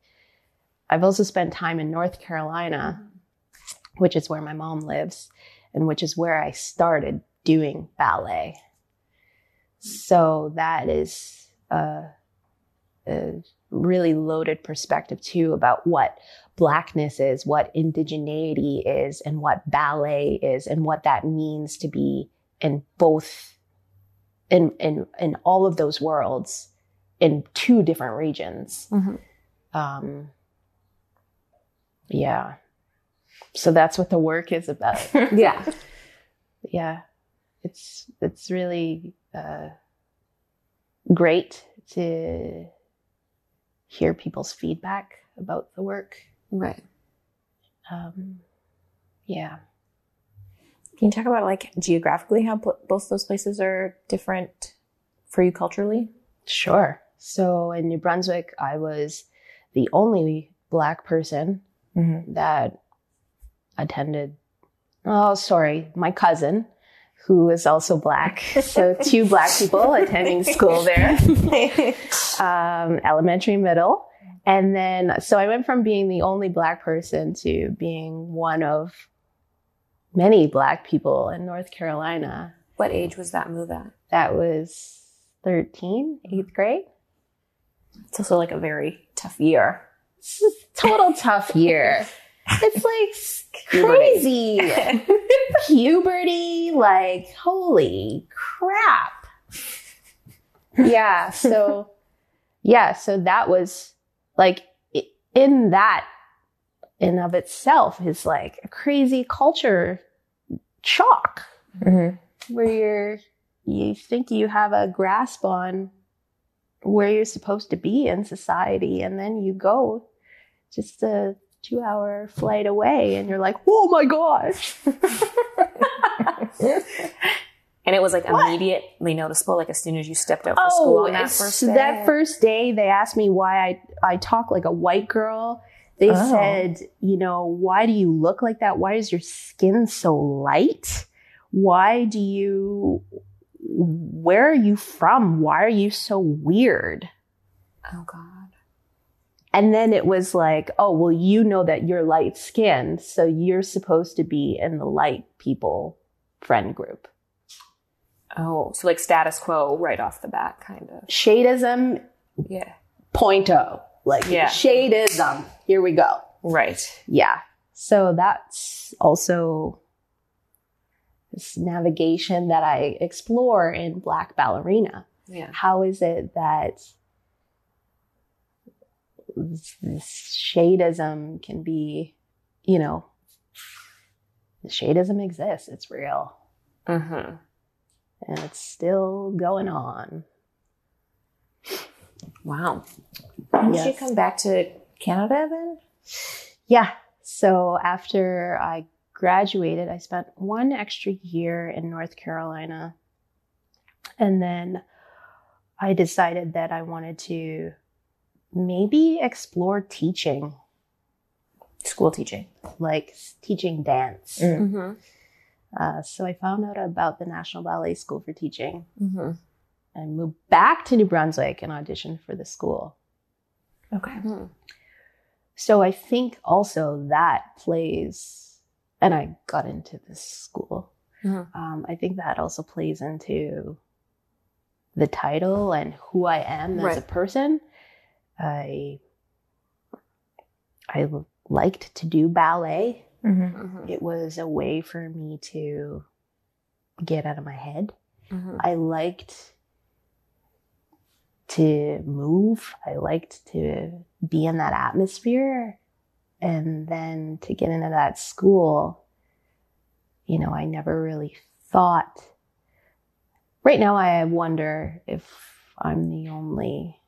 I've also spent time in North Carolina, mm-hmm. which is where my mom lives and which is where I started doing ballet. So that is a, a really loaded perspective too about what blackness is, what indigeneity is, and what ballet is, and what that means to be in both in in in all of those worlds in two different regions. Mhm. Um, yeah. So that's what the work is about. (laughs) Yeah. yeah. It's it's really uh, great to hear people's feedback about the work. Right. Um, yeah. Can you talk about like geographically how bo- both those places are different for you culturally? Sure. So in New Brunswick, I was the only black person Mm-hmm. that attended. Oh, sorry, my cousin, who is also black. (laughs) So two black people attending school there, (laughs) um, elementary, middle. And then, so I went from being the only black person to being one of many black people in North Carolina. what age was that move at? That was 13, mm-hmm. eighth grade. It's also like a very tough year. It's a total (laughs) tough year. It's like (laughs) crazy. (laughs) Puberty, like, holy crap. Yeah. So, yeah. So that was like, in that in of itself is like a crazy culture shock Mm-hmm. where you're, you think you have a grasp on where you're supposed to be in society and then you go just a two hour flight away and you're like oh my gosh (laughs) and it was like What? immediately noticeable, like as soon as you stepped out for oh, school on that first day. that first day they asked me why i i talk like a white girl They Oh. said, you know, why do you look like that? Why is your skin so light? Why do you, where are you from? Why are you so weird? Oh God. And then it was like, oh, well, you know that you're light skinned, so you're supposed to be in the light people friend group. Oh, so like status quo right off the bat, kind of. Shadeism Yeah. point oh. Like Yeah. shadeism. Here we go. Right. Yeah. So that's also this navigation that I explore in Black Ballerina. Yeah. How is it that this shadeism can be, you know, shadeism exists, it's real, Mm-hmm. And it's still going on. Wow. When did you come back to Canada then? Yeah. So after I graduated, I spent one extra year in North Carolina. And then I decided that I wanted to maybe explore teaching, School teaching. like teaching dance. Mm. Mm-hmm. Uh, so I found out about the National Ballet School for Teaching Mm-hmm. and moved back to New Brunswick and auditioned for the school. Okay. So I think also that plays, and I got into this school. Mhm. Um, I think that also plays into the title and who I am as a Right. person. I liked to do ballet. Mm-hmm. Mm-hmm. It was a way for me to get out of my head. Mm-hmm. I liked to move. I liked to be in that atmosphere. And then to get into that school, you know, I never really thought. Right now, I wonder if I'm the only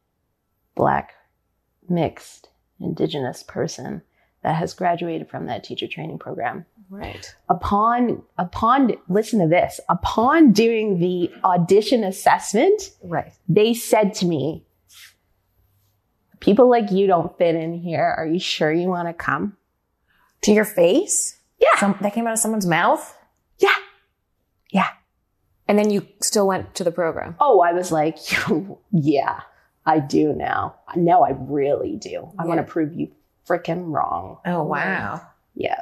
Black, mixed, Indigenous person that has graduated from that teacher training program Right. upon upon listen to this upon doing the audition assessment Right. they said to me people like you don't fit in here are you sure you want to come To your face? yeah Some, that came out of someone's mouth? yeah yeah And then you still went to the program. oh i was like (laughs) yeah i do now no i really do i want to prove you freaking wrong Oh, wow. yeah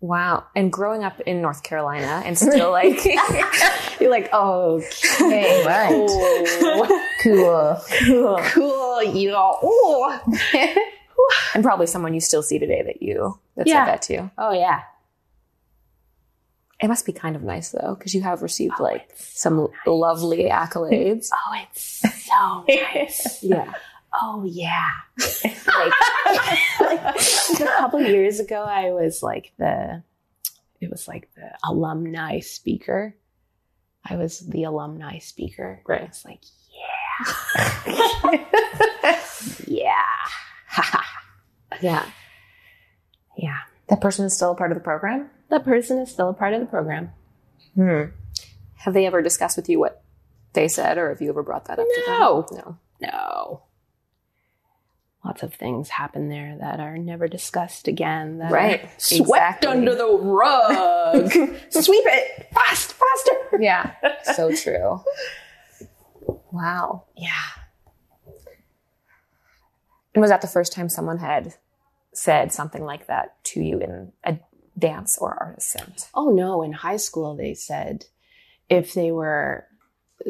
Wow. And growing up in North Carolina and still like (laughs) you're like oh okay (laughs) Right. oh, Cool. cool. cool you all oh. And probably someone you still see today that you that Yeah. said that to oh yeah It must be kind of nice though, because you have received oh, like some lovely accolades. Oh, it's so (laughs) nice. yeah. Oh yeah. like, (laughs) like a couple years ago, I was like the, it was like the alumni speaker. I was the alumni speaker. Right. It's like, yeah, (laughs) yeah, (laughs) Yeah. yeah. That person is still a part of the program? That person is still a part of the program. Hmm. Have they ever discussed with you what they said, or have you ever brought that up No. to them? No. No. Lots of things happen there that are never discussed again. That Right. swept Exactly. under the rug. (laughs) Sweep it fast, faster. Yeah. (laughs) so true. Wow. Yeah. And was that the first time someone had said something like that to you in a dance or artist sense? Oh no, in high school they said if they were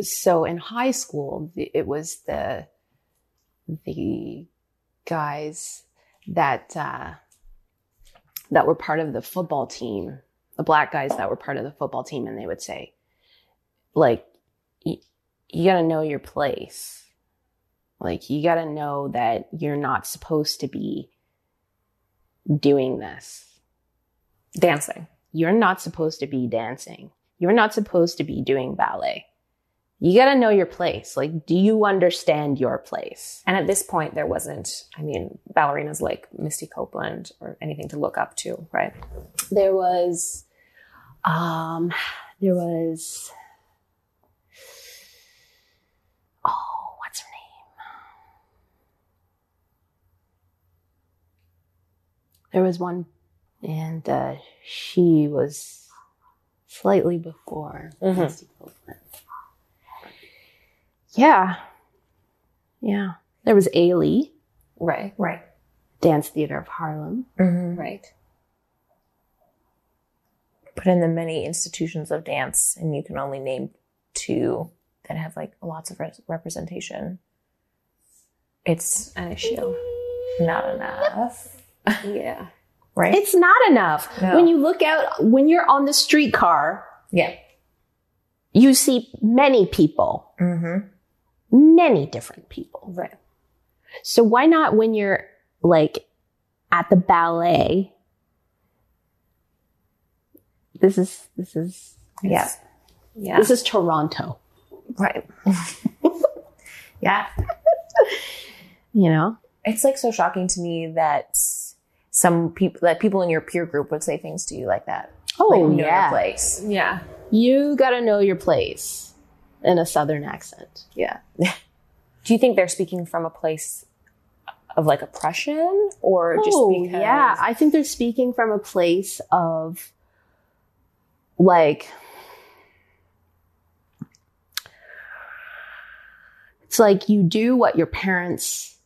so in high school it was the the guys that uh that were part of the football team, the black guys that were part of the football team and they would say like you got to know your place. Like you got to know that you're not supposed to be doing this Dancing. you're not supposed to be dancing. You're not supposed to be doing ballet. You got to know your place. Like, do you understand your place? And at this point, there wasn't, I mean, ballerinas like Misty Copeland or anything to look up to, right? There was, um, there was, oh, what's her name? there was one, and uh, she was slightly before Mhm. Misty Copeland. Yeah, yeah. There was Ailey, Right. Right. Dance Theater of Harlem. Mm-hmm. Right. Put in the many institutions of dance, and you can only name two that have like lots of res- representation. It's An issue. not enough, (laughs) Yeah. right? It's not enough. No. When you look out, when you're on the streetcar, yeah. you see many people, Mm-hmm. Many different people. Right. So why not when you're like at the ballet? This is this is Yeah. Yeah. this is Toronto. Right. (laughs) yeah. (laughs) You know? It's like so shocking to me that some people that people in your peer group would say things to you like that. Oh like, know your yeah. place. yeah. You gotta know your place in a southern accent. Yeah. (laughs) Do you think they're speaking from a place of like oppression or just oh, because yeah. I think they're speaking from a place of like it's like you do what your parents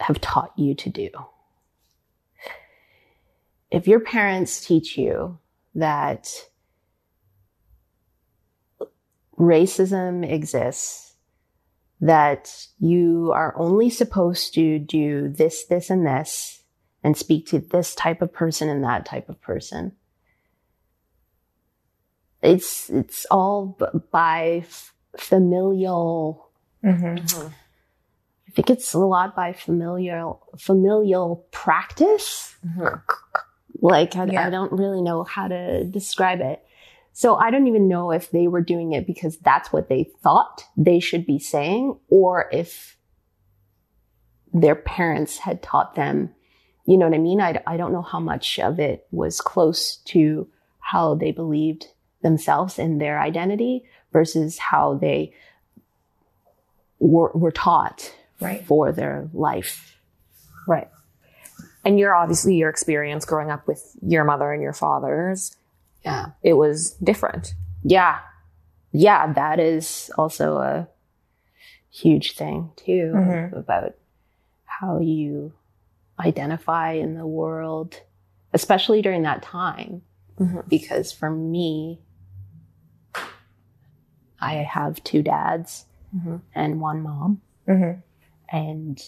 have taught you to do. If your parents teach you that racism exists, that you are only supposed to do this, this, and this, and speak to this type of person and that type of person. It's it's all b- by f- familial. Mhm. I think it's a lot by familial familial practice. Mhm. Like I, Yeah. I don't really know how to describe it. So I don't even know if they were doing it because that's what they thought they should be saying, or if their parents had taught them. You know what I mean? I, I don't know how much of it was close to how they believed themselves and their identity versus how they were, were taught Right. for their life. Right. And you're obviously your experience growing up with your mother and your father's, Yeah. it was different. Yeah. Yeah. That is also a huge thing too Mhm. about how you identify in the world, especially during that time. Mhm. Because for me, I have two dads Mhm. and one mom. Mm-hmm. and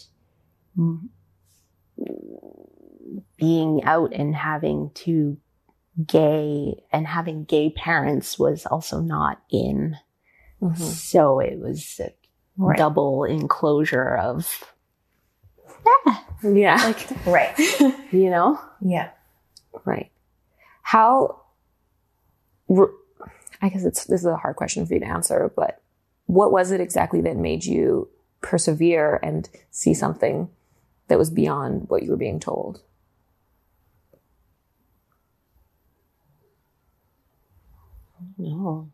being out and having two gay and having gay parents was also not in. Mm-hmm. So it was a Right. double enclosure of, Yeah. Yeah. (laughs) Right. you know? Yeah. Right. How, I guess it's, this is a hard question for you to answer, but what was it exactly that made you persevere and see something that was beyond what you were being told? No.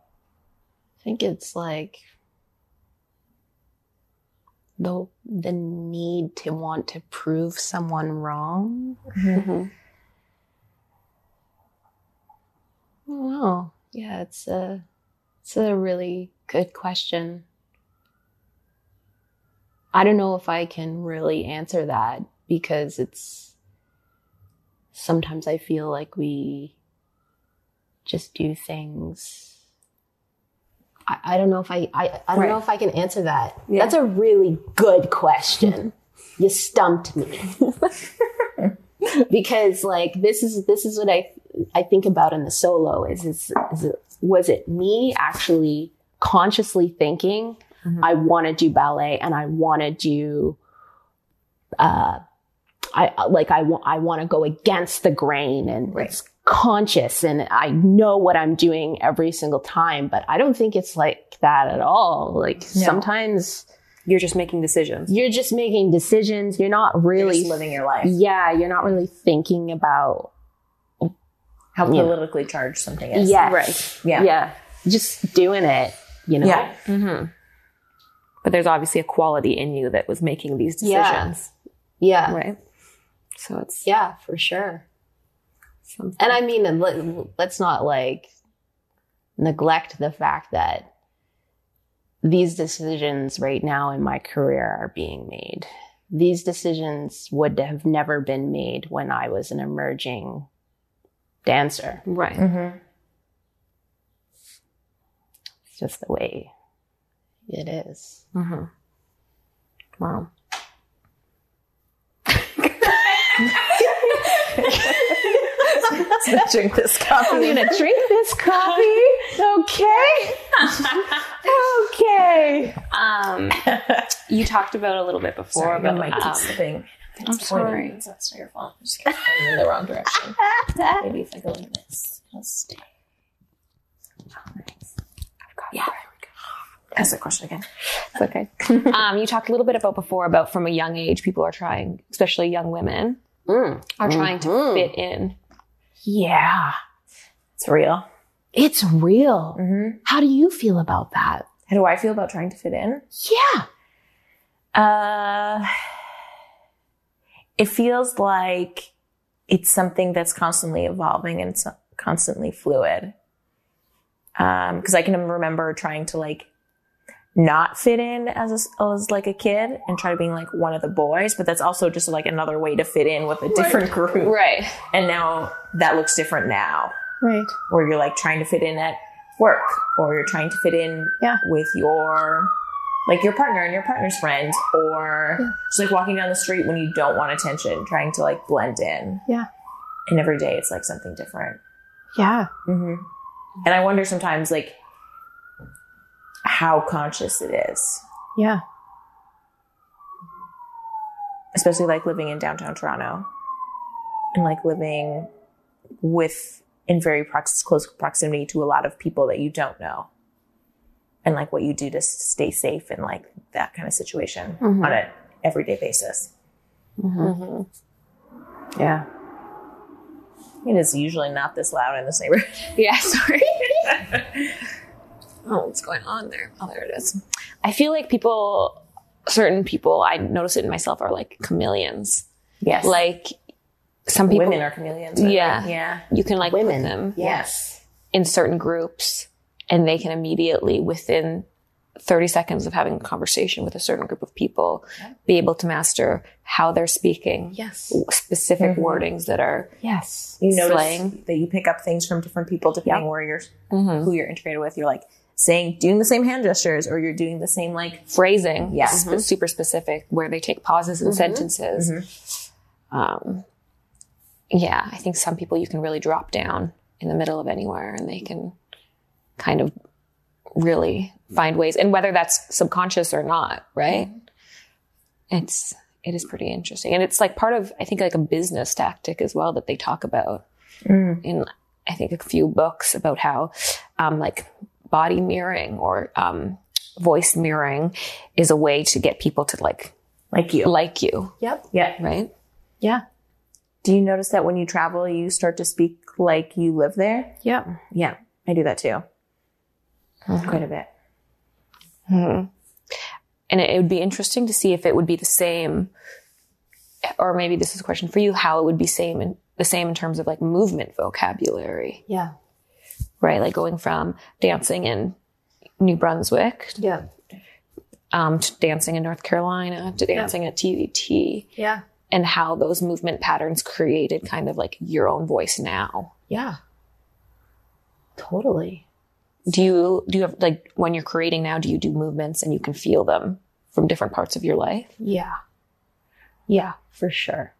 I think it's like the the need to want to prove someone wrong. Mm-hmm. I. Yeah, it's a it's a really good question. I don't know if I can really answer that because it's sometimes I feel like we just do things. I, I don't know if I I, I don't know if I can answer that. Yeah. That's a really good question. (laughs) you stumped me. because like this is this is what I I think about in the solo is is, is it, was it me actually consciously thinking Mhm. I want to do ballet and I want to do uh I like I want I want to go against the grain and Right. it's conscious and I know what I'm doing every single time but I don't think it's like that at all like No. sometimes You're just making decisions. you're just making decisions you're not really living your life. yeah you're not really thinking about How Yeah. politically charged something is. Yeah, Right. Yeah. yeah just doing it you know Yeah. Mm-hmm. but there's obviously a quality in you that was making these Yeah. decisions, Yeah. right? So it's Yeah, for sure. Something. And I mean, let, let's not like neglect the fact that these decisions right now in my career are being made. These decisions would have never been made when I was an emerging dancer. right. Mm-hmm. It's just the way it is. Mm-hmm. Wow. (laughs) (laughs) Drink this coffee. I'm gonna drink this coffee. Okay. okay. Um, you talked about a little bit before Sorry, about my mic um, keeps slipping. I'm sorry. It's not your fault. I'm just going in the wrong direction. Maybe if I go like this, it'll stay. Yeah. Ask the question again. It's okay. (laughs) um, you talked a little bit about before about from a young age, people are trying, especially young women, Mm. are trying to Mhm. fit in. Yeah. It's real. It's real. Mm-hmm. How do you feel about that? How do I feel about trying to fit in? Yeah. Uh, it feels like it's something that's constantly evolving and so- constantly fluid. Um, cause I can remember trying to like not fit in as a, as like a kid and try to being like one of the boys, but that's also just like another way to fit in with a different group. Right. And now that looks different now, Right. where you're like trying to fit in at work or you're trying to fit in Yeah. with your like your partner and your partner's friend or Yeah. just like walking down the street when you don't want attention trying to like blend in Yeah. and every day it's like something different Yeah. mm-hmm. and i wonder sometimes like how conscious it is Yeah. especially like living in downtown toronto and like living with in very prox- close proximity to a lot of people that you don't know and like what you do to stay safe in like that kind of situation Mhm. on an everyday basis Mm-hmm. Yeah. it is usually not this loud in this neighborhood Yeah, sorry. (laughs) oh, what's going on there? Oh, there it is. I feel like people, certain people, I notice it in myself, are like chameleons. yes Like some people, women are chameleons right? Yeah. yeah you can like Women. put them yes in certain groups and they can immediately, within 30 seconds of having a conversation with a certain group of people, be able to master how they're speaking, Yes. specific Mhm. wordings that are Yes. you notice Slang. that you pick up things from different people depending Yep. where you're Mhm. who you're integrated with you're like saying doing the same hand gestures or you're doing the same like phrasing, Yeah. sp- super specific, where they take pauses in sentences. Um, yeah, I think some people you can really drop down in the middle of anywhere and they can kind of really find ways, and whether that's subconscious or not, right? It's it is pretty interesting, and it's like part of I think like a business tactic as well that they talk about in I think a few books about how um, like body mirroring or um, voice mirroring is a way to get people to like like you like you, Yep. yeah right? Yeah. do you notice that when you travel you start to speak like you live there Yep. yeah i do that too quite a bit Hmm. And it, it would be interesting to see if it would be the same, or maybe this is a question for you, how it would be same in the same in terms of like movement vocabulary, Yeah. Right? Like going from dancing in New Brunswick Yeah. um, to dancing in North Carolina to dancing at TDT, Yeah. and how those movement patterns created kind of like your own voice now. Yeah. Totally. Do you do you have like when you're creating now? Do you do movements and you can feel them from different parts of your life? Yeah. Yeah, for sure.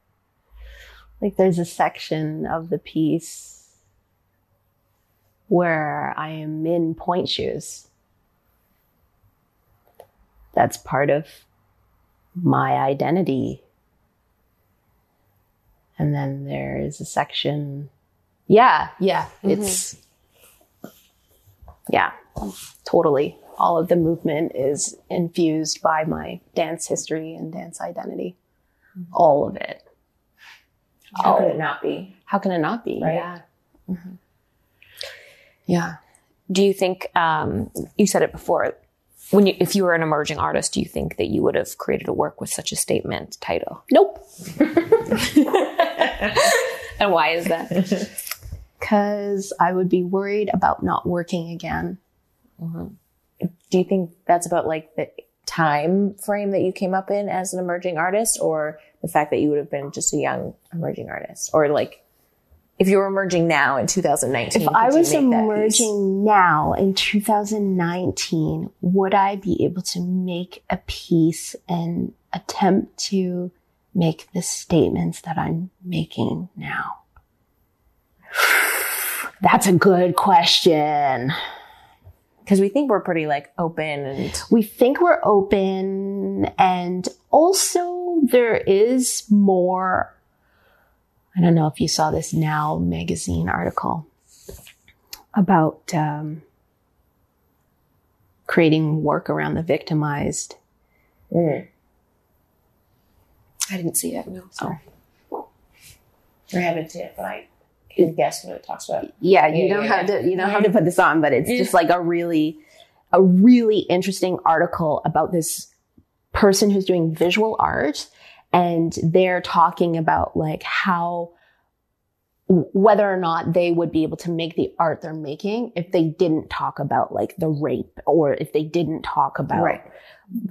Like there's a section of the piece where I am in pointe shoes. That's part of my identity. And then there's a section. Yeah, yeah, it's, yeah, totally. All of the movement is infused by my dance history and dance identity. All of it. how could Oh. it not be How can it not be? Right. Yeah. Mhm. Yeah. Do you think um, you said it before? when you, if you were an emerging artist, do you think that you would have created a work with such a statement title? Nope. (laughs) And why is that? Because I would be worried about not working again. Do you think that's about like the time frame that you came up in as an emerging artist or the fact that you would have been just a young emerging artist? Or like if you were emerging now in 2019, If I was make that piece? emerging now in 2019, would I be able to make a piece and attempt to make the statements that I'm making now? (sighs) That's a good question. Because we think we're pretty like open and We think we're open and also there is more. I don't know if you saw this Now magazine article about um, creating work around the victimized. Mm. I didn't see it. No, sorry. I haven't seen it, but I can guess what it talks about. Yeah, you Yeah, don't yeah, have to you don't have to put this on, but it's just like a really a really interesting article about this person who's doing visual art and they're talking about like how whether or not they would be able to make the art they're making if they didn't talk about like the rape or if they didn't talk about Right.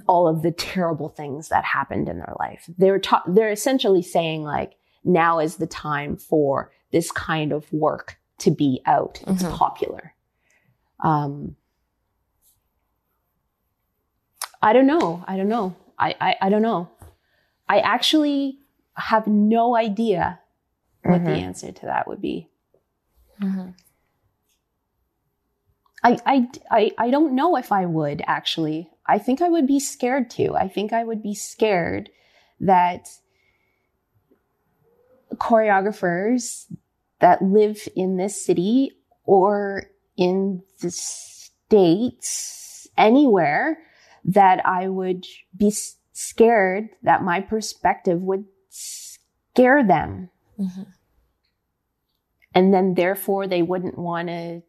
all of the terrible things that happened in their life. They're ta- they're essentially saying like now is the time for this kind of work to be out. It's Mhm. popular. Um, I don't know. I don't know. I, I, I don't know. I actually have no idea what the Mhm. answer to that would be. Mm-hmm. I, I, I, I don't know if I would actually. I think I would be scared to. I think I would be scared that choreographers that live in this city or in the States, anywhere, that I would be scared that my perspective would scare them. Mhm. And then therefore they wouldn't want to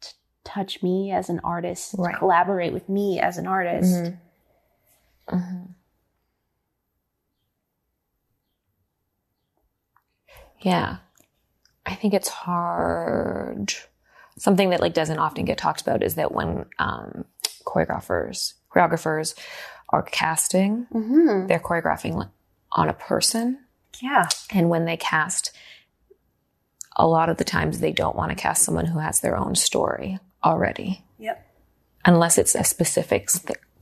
t- touch me as an artist, Right. collaborate with me as an artist. Mhm. Mm-hmm. Yeah. I think it's hard. Something that like doesn't often get talked about is that when um, choreographers choreographers are casting, Mm-hmm. they're choreographing on a person, Yeah. and when they cast, a lot of the times they don't want to cast someone who has their own story already. Yep. Unless it's a specific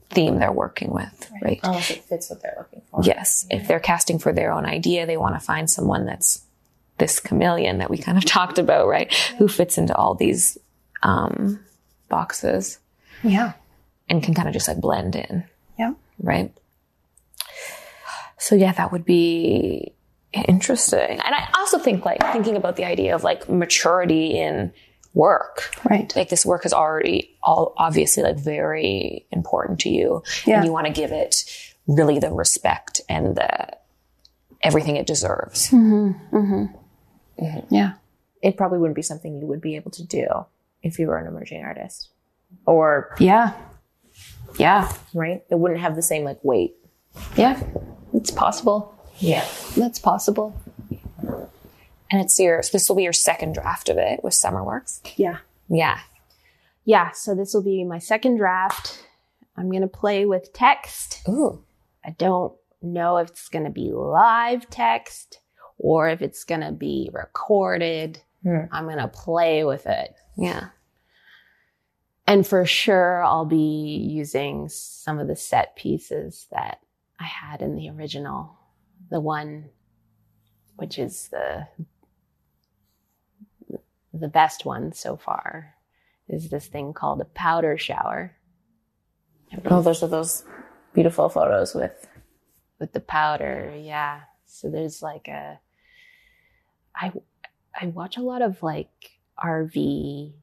theme they're working with, right? Unless it fits what they're looking for. Yes. If they're casting for their own idea, they want to find someone that's this chameleon that we kind of (laughs) talked about, right? Who fits into all these um, boxes Yeah. And can kind of just like blend in, Yeah. right? So yeah, that would be interesting. And I also think like thinking about the idea of like maturity in work. Right. Like this work is already all obviously like very important to you. Yeah. And you want to give it really the respect and the everything it deserves. Mm-hmm. Yeah. It probably wouldn't be something you would be able to do if you were an emerging artist. Or, Yeah. Yeah. right? It wouldn't have the same like weight. Yeah. It's possible. Yeah. That's possible. And it's your this will be your second draft of it with SummerWorks. Yeah. Yeah. Yeah. So this will be my second draft. I'm going to play with text. Ooh. I don't know if it's going to be live text or if it's going to be recorded. Hmm. I'm going to play with it. Yeah. And for sure, I'll be using some of the set pieces that I had in the original. The one, which is the the best one so far, is this thing called a powder shower Oh, those are those beautiful photos with. with the powder. Yeah. So there's like a, I, I watch a lot of like RV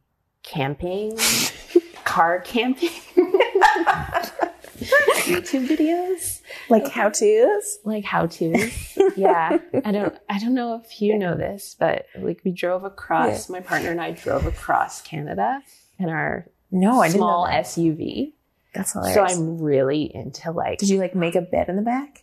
camping, (laughs) car camping. (laughs) YouTube videos Like how to's? like how tos. yeah i don't i don't know if you know this but like we drove across my partner and i drove across canada in our No, I didn't small. SUV. That's So. I'm really into like Did you like make a bed in the back?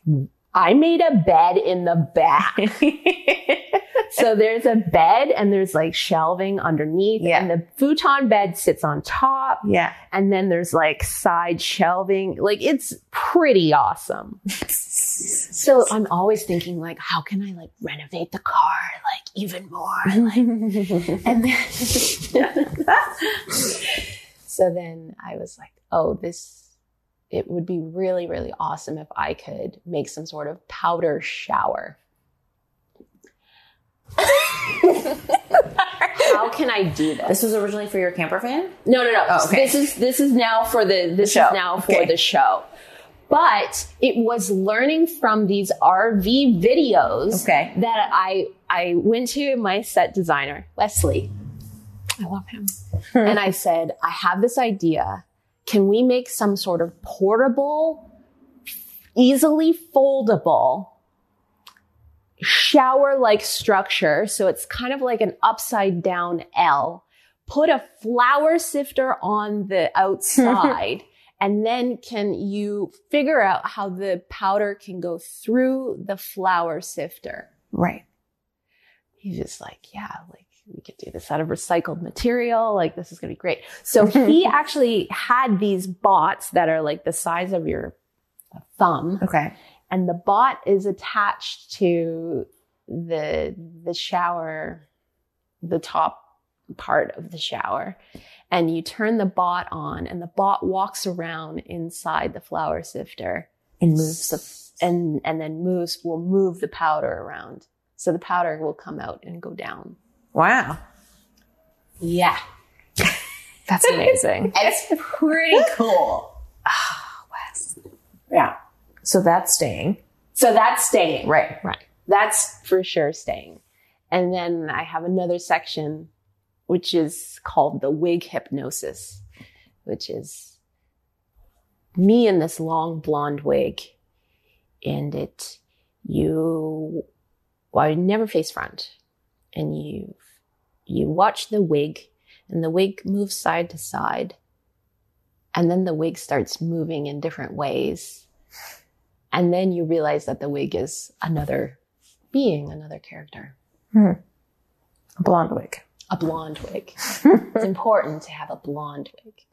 I made a bed in the back. (laughs) so there's a bed and there's like shelving underneath Yeah. and the futon bed sits on top yeah. and then there's like side shelving. Like it's pretty awesome. (laughs) So I'm always thinking like, how can I like renovate the car like even more? (laughs) Like, and then, so then I was like, oh, this, it would be really, really awesome if I could make some sort of powder shower. How can I do this? This was originally for your camper van? No, no, no. Oh, okay. This is this is now for the this show. is now for Okay. the show. But it was learning from these RV videos Okay. that I I went to my set designer, Wesley. I love him. Hmm. and I said, I have this idea. Can we make some sort of portable, easily foldable shower like structure? So it's kind of like an upside down L. Put a flour sifter on the outside. (laughs) And then can you figure out how the powder can go through the flour sifter? Right. he's just like, yeah, like we could do this out of recycled material. Like this is going to be great. So (laughs) he actually had these bots that are like the size of your thumb Okay. and the bot is attached to the, the shower, the top part of the shower. And you turn the bot on and the bot walks around inside the flour sifter And moves the and and then moves will move the powder around. So the powder will come out and go down. Wow. Yeah. That's amazing. (laughs) It's pretty cool. (sighs) Oh, yeah. So that's staying. So that's staying. Right. Right. That's for sure staying. And then I have another section which is called the wig hypnosis, which is me in this long blonde wig. And it, you, well, you never face front. And you, you watch the wig and the wig moves side to side. And then the wig starts moving in different ways. And then you realize that the wig is another being, another character, hmm. A blonde wig. a blonde wig. (laughs) it's important to have a blonde wig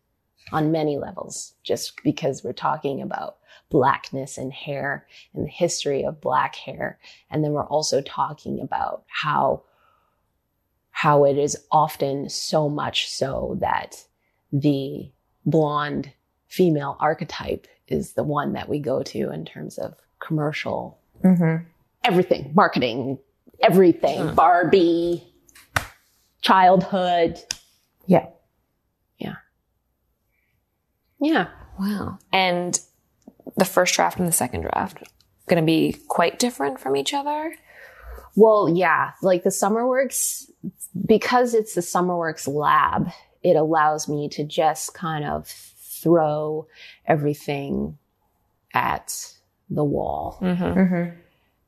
on many levels, just because we're talking about blackness and hair and the history of black hair. And then we're also talking about how, how it is often so much so that the blonde female archetype is the one that we go to in terms of commercial Mm-hmm. everything, marketing, everything, Barbie, childhood. Yeah. Yeah. Yeah. Wow. And the first draft and the second draft going to be quite different from each other. Well, yeah, like the SummerWorks, because it's the SummerWorks lab, it allows me to just kind of throw everything at the wall. Mm-hmm. Mm-hmm.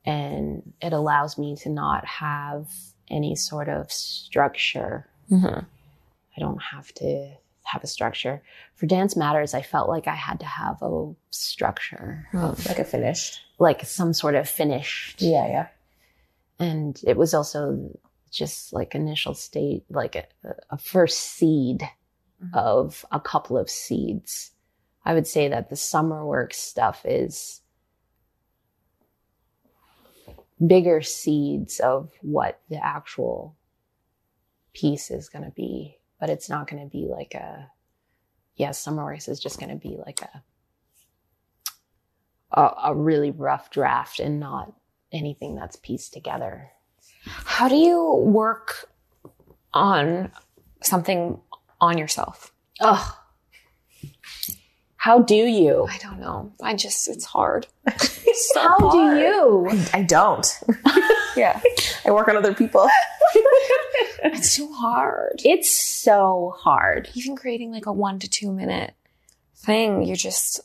And it allows me to not have any sort of structure. Mm-hmm. I don't have to have a structure. For Dance Matters, I felt like I had to have a structure, Like a finished. like some sort of finished. Yeah, yeah. And it was also just like initial state, like a, a first seed mm-hmm. of a couple of seeds. I would say that the summer work stuff is bigger seeds of what the actual piece is going to be, but it's not going to be like a, yeah, SummerWorks is just going to be like a, a, a really rough draft and not anything that's pieced together. How do you work on something on yourself? Ugh. How do you? I don't know. I just, it's hard. (laughs) How do you? I don't. (laughs) Yeah. I work on other people. (laughs) It's too hard. It's so hard. Even creating like a one to two minute thing, you're just,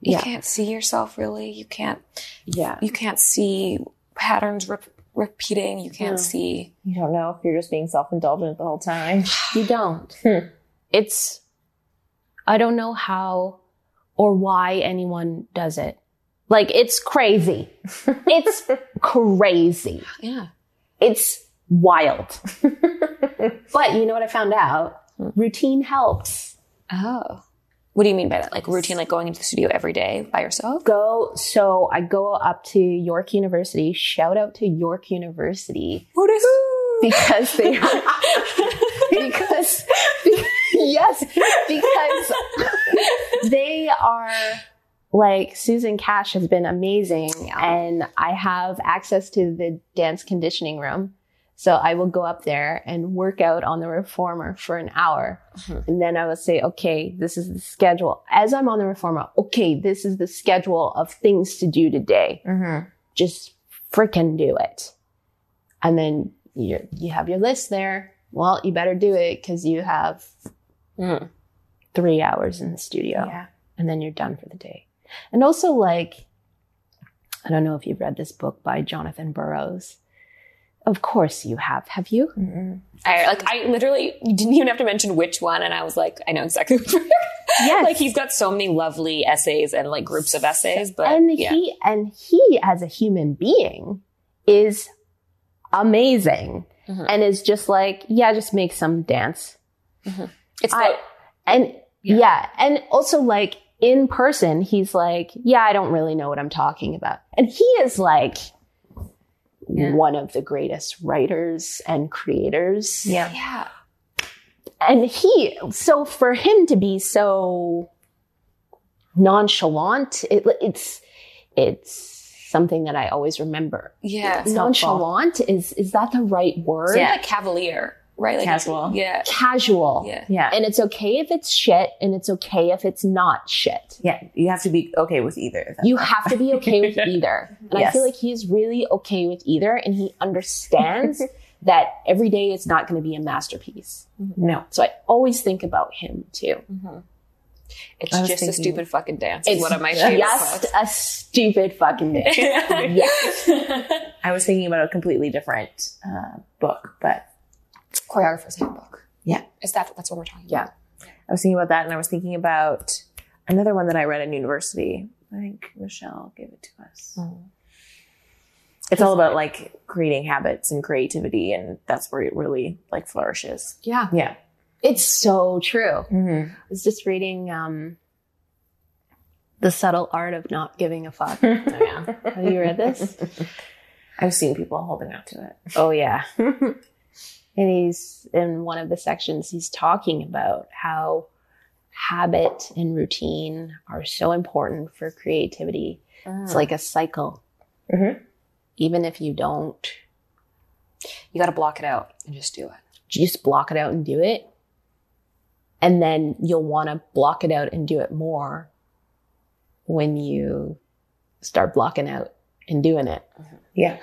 you Yeah. can't see yourself really. You can't, Yeah. you can't see patterns rep- repeating. You can't Yeah. see. You don't know if you're just being self indulgent the whole time. (sighs) You don't. (laughs) Hmm. it's, I don't know how or why anyone does it. Like, it's crazy. (laughs) it's crazy. Yeah. It's wild. (laughs) but you know what I found out? Routine helps. Oh. What do you mean by that? Like routine, like going into the studio every day by yourself? Go, so I go up to York University. Shout out to York University (laughs) because they are, (laughs) because yes because they are like Susan Cash has been amazing and I have access to the dance conditioning room. So I will go up there and work out on the reformer for an hour. And then I will say, okay, this is the schedule. As I'm on the reformer, okay, this is the schedule of things to do today. Mm-hmm. Just freaking do it. And then you you have your list there. Well, you better do it because you have Mm. three hours in the studio Yeah. and then you're done for the day. And also like, I don't know if you've read this book by Jonathan Burrows. Of course you have. Have you? Mm-mm. I like I literally didn't even have to mention which one, and I was like, I know exactly (laughs) which one. Yes. like he's got so many lovely essays and like groups of essays, but and yeah. he and he as a human being is amazing Mhm. and is just like, yeah, just make some dance. it's I- And Yeah. yeah. And also like in person, he's like, yeah, I don't really know what I'm talking about. And he is like Yeah. one of the greatest writers and creators. Yeah. yeah. And he, so for him to be so nonchalant, it, it's, it's something that I always remember. Yeah. Nonchalant is, is that the right word? Yeah. like cavalier, right? Like Casual. Yeah. Casual. Yeah. Yeah. And it's okay if it's shit and it's okay if it's not shit. yeah. You have to be okay with either. of them. You have to be okay with (laughs) either. And I feel like he's really okay with either and he understands (laughs) that every day is not going to be a masterpiece. no. So I always think about him too. It's I was just a stupid fucking dance. Is It's one of my favorite just quotes. a stupid fucking dance. (laughs) yeah. I was thinking about a completely different uh, book, but Choreographer's handbook. Yeah. Is that that's what we're talking about? Yeah. I was thinking about that, and I was thinking about another one that I read in university. I think Michelle gave it to us. It's all about like creating habits and creativity, and that's where it really like flourishes. Yeah. Yeah. It's so true. Mm-hmm. I was just reading um, The Subtle Art of Not Giving a Fuck. (laughs) Oh, yeah. Have you read this? I've seen people holding out to it. Oh yeah. (laughs) and he's in one of the sections he's talking about how habit and routine are so important for creativity. It's like a cycle. Mhm. Even if you don't You got to block it out and just do it. just block it out and do it. And then you'll want to block it out and do it more when you start blocking out and doing it. Yeah.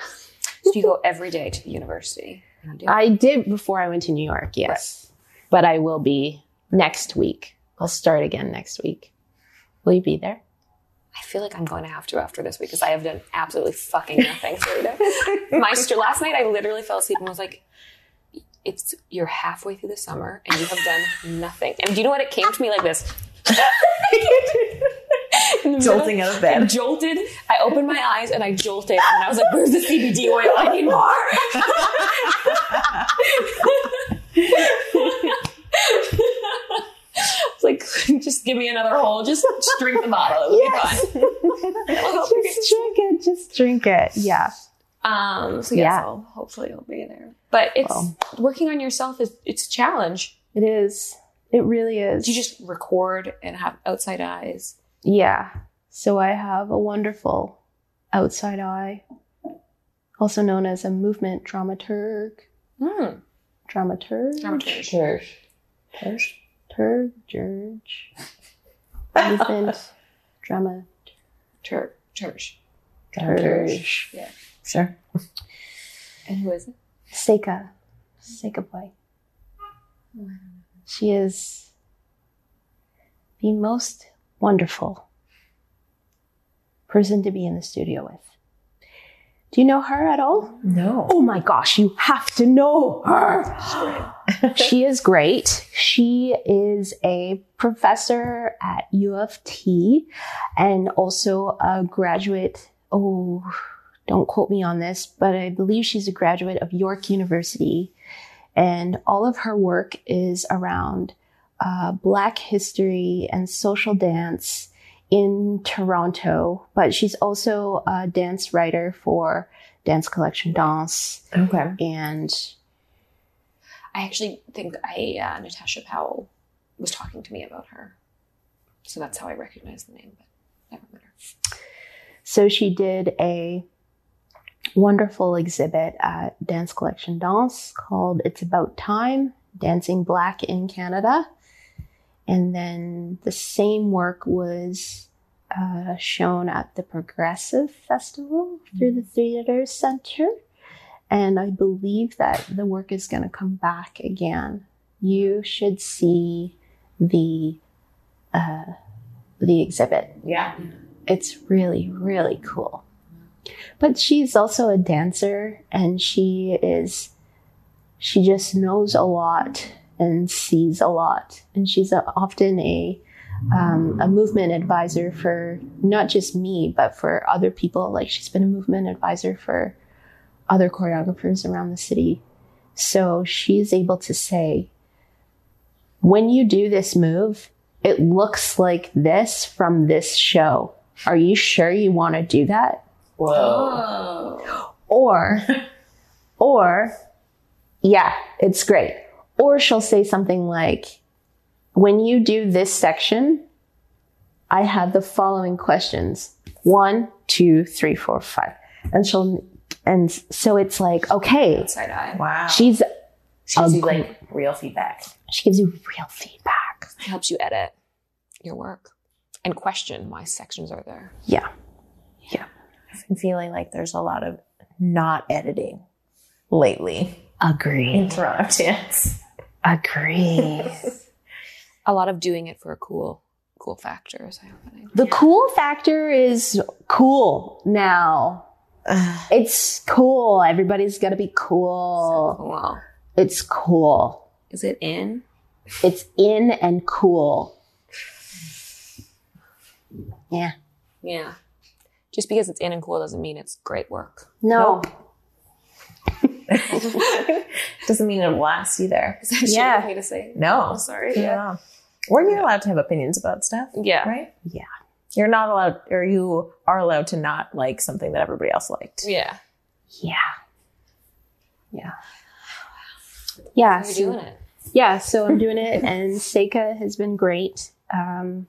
So you go every day to the university. And you do it. I did before I went to New York, yes. But I will be next week. I'll start again next week. Will you be there? I feel like I'm going to have to after this week because I have done absolutely fucking nothing Sarita. (laughs) My st- last night I literally fell asleep and was like, "It's you're halfway through the summer and you have done nothing." And do you know what? It came to me like this. (laughs) In the middle, Jolting out of I bed. jolted. I opened my eyes and I jolted, and I was like, "Where's the CBD oil? I need more." It's like, just give me another hole. Just, just drink the bottle. It would Yes. be fine. It'll help you get Just drink it. Just drink it. Yeah. Um, so yeah, so hopefully it'll be there. But it's Well. working on yourself is it's a challenge. It is. It really is. Do you just record and have outside eyes? Yeah. So I have a wonderful outside eye, also known as a movement dramaturg. Hmm. Dramaturg? Dramaturge. Church. Turg, George. Movement drama. Tur- Turge. Turge. Yeah. Sure. And who is it? Seika. Seika Boye. She is the most wonderful person to be in the studio with. Do you know her at all? No. Oh my gosh, you have to know her. (laughs) she is great. She is a professor at U of T and also a graduate. Oh, don't quote me on this, but I believe she's a graduate of York University. And all of her work is around uh, Black history and social dance in Toronto. But she's also a dance writer for Dance Collection Danse. Okay. And I actually think I uh, Natasha Powell was talking to me about her, so that's how I recognize the name. But never met her. So she did a wonderful exhibit at Dance Collection Danse called It's About Time Dancing Black in Canada. And then the same work was uh, shown at the Progressive Festival through the Theatre Center. And I believe that the work is going to come back again. You should see the uh, the exhibit Yeah. it's really really cool but she's also a dancer and she is she just knows a lot and sees a lot. And she's a, often a um, a movement advisor for not just me but for other people. Like she's been a movement advisor for other choreographers around the city. So she's able to say when you do this move it looks like this from this show. Are you sure you want to do that? Whoa. (gasps) or or yeah it's great or she'll say something like when you do this section i have the following questions one two three four five and she'll and so it's like okay Side eye Wow. she's She gives you Ugly. like real feedback. she gives you real feedback It helps you edit your work and question why sections are there. yeah Yeah. I've been feeling like there's a lot of not editing lately agree in Toronto (laughs) dance. Agree (laughs) A lot of doing it for a cool, cool factor is happening. the cool factor is cool now it's cool everybody's gonna be cool Cool. It's cool. Is it in? It's in and cool. Yeah. Yeah. Just because it's in and cool doesn't mean it's great work. No. (laughs) (laughs) Doesn't mean it'll last either. (laughs) Is that Yeah. of me to say? No. Oh, sorry. Yeah. Or you're allowed to have opinions about stuff, Yeah. right? Yeah. You're not allowed, or you are allowed to not like something that everybody else liked. Yeah. Yeah. Yeah. Yeah. You're so- doing it. Yeah. So I'm doing it, and Seika has been great. Um,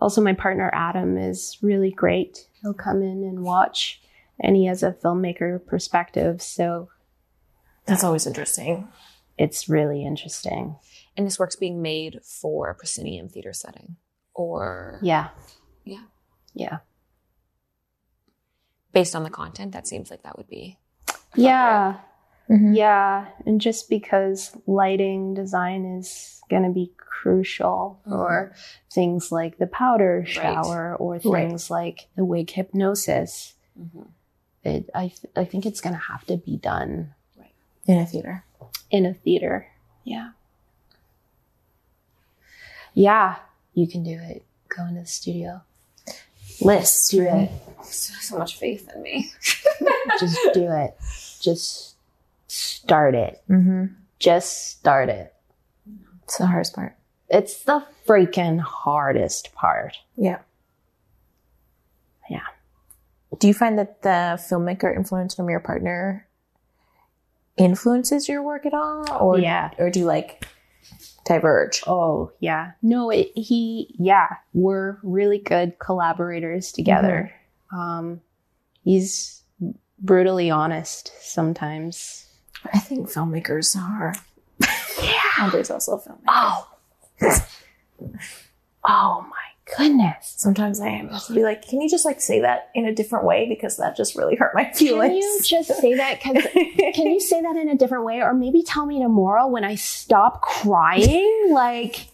also, my partner Adam is really great. He'll come in and watch, and he has a filmmaker perspective. So That's always interesting. it's really interesting. And this work's being made for a proscenium theater setting. Or Yeah. Yeah. Yeah. based on the content, that seems like that would be Yeah. Mhm. Yeah. And just because lighting design is going to be crucial for things like the powder shower or Right. things like the wig hypnosis, Mhm. it, I, th- I think it's going to have to be done In a theater. in a theater. Yeah. Yeah. You can do it. Go into the studio. List. Do it. (laughs) so, so much faith in me. (laughs) Just do it. Just start it. Mm-hmm. Just start it. It's the hardest part. It's the freaking hardest part. Yeah. Yeah. Do you find that the filmmaker influence from your partner influences your work at all? Or Yeah. or do you like diverge? Oh, yeah. No, it, he, yeah, we're really good collaborators together. Um, he's brutally honest sometimes. I think filmmakers are. Yeah. Andre's also a filmmaker. Oh. (laughs) oh my goodness. Sometimes I am just be like, can you just like say that in a different way because that just really hurt my feelings. Can you just say that? Cause (laughs) can you say that in a different way? Or maybe tell me tomorrow when I stop crying? (laughs) Like,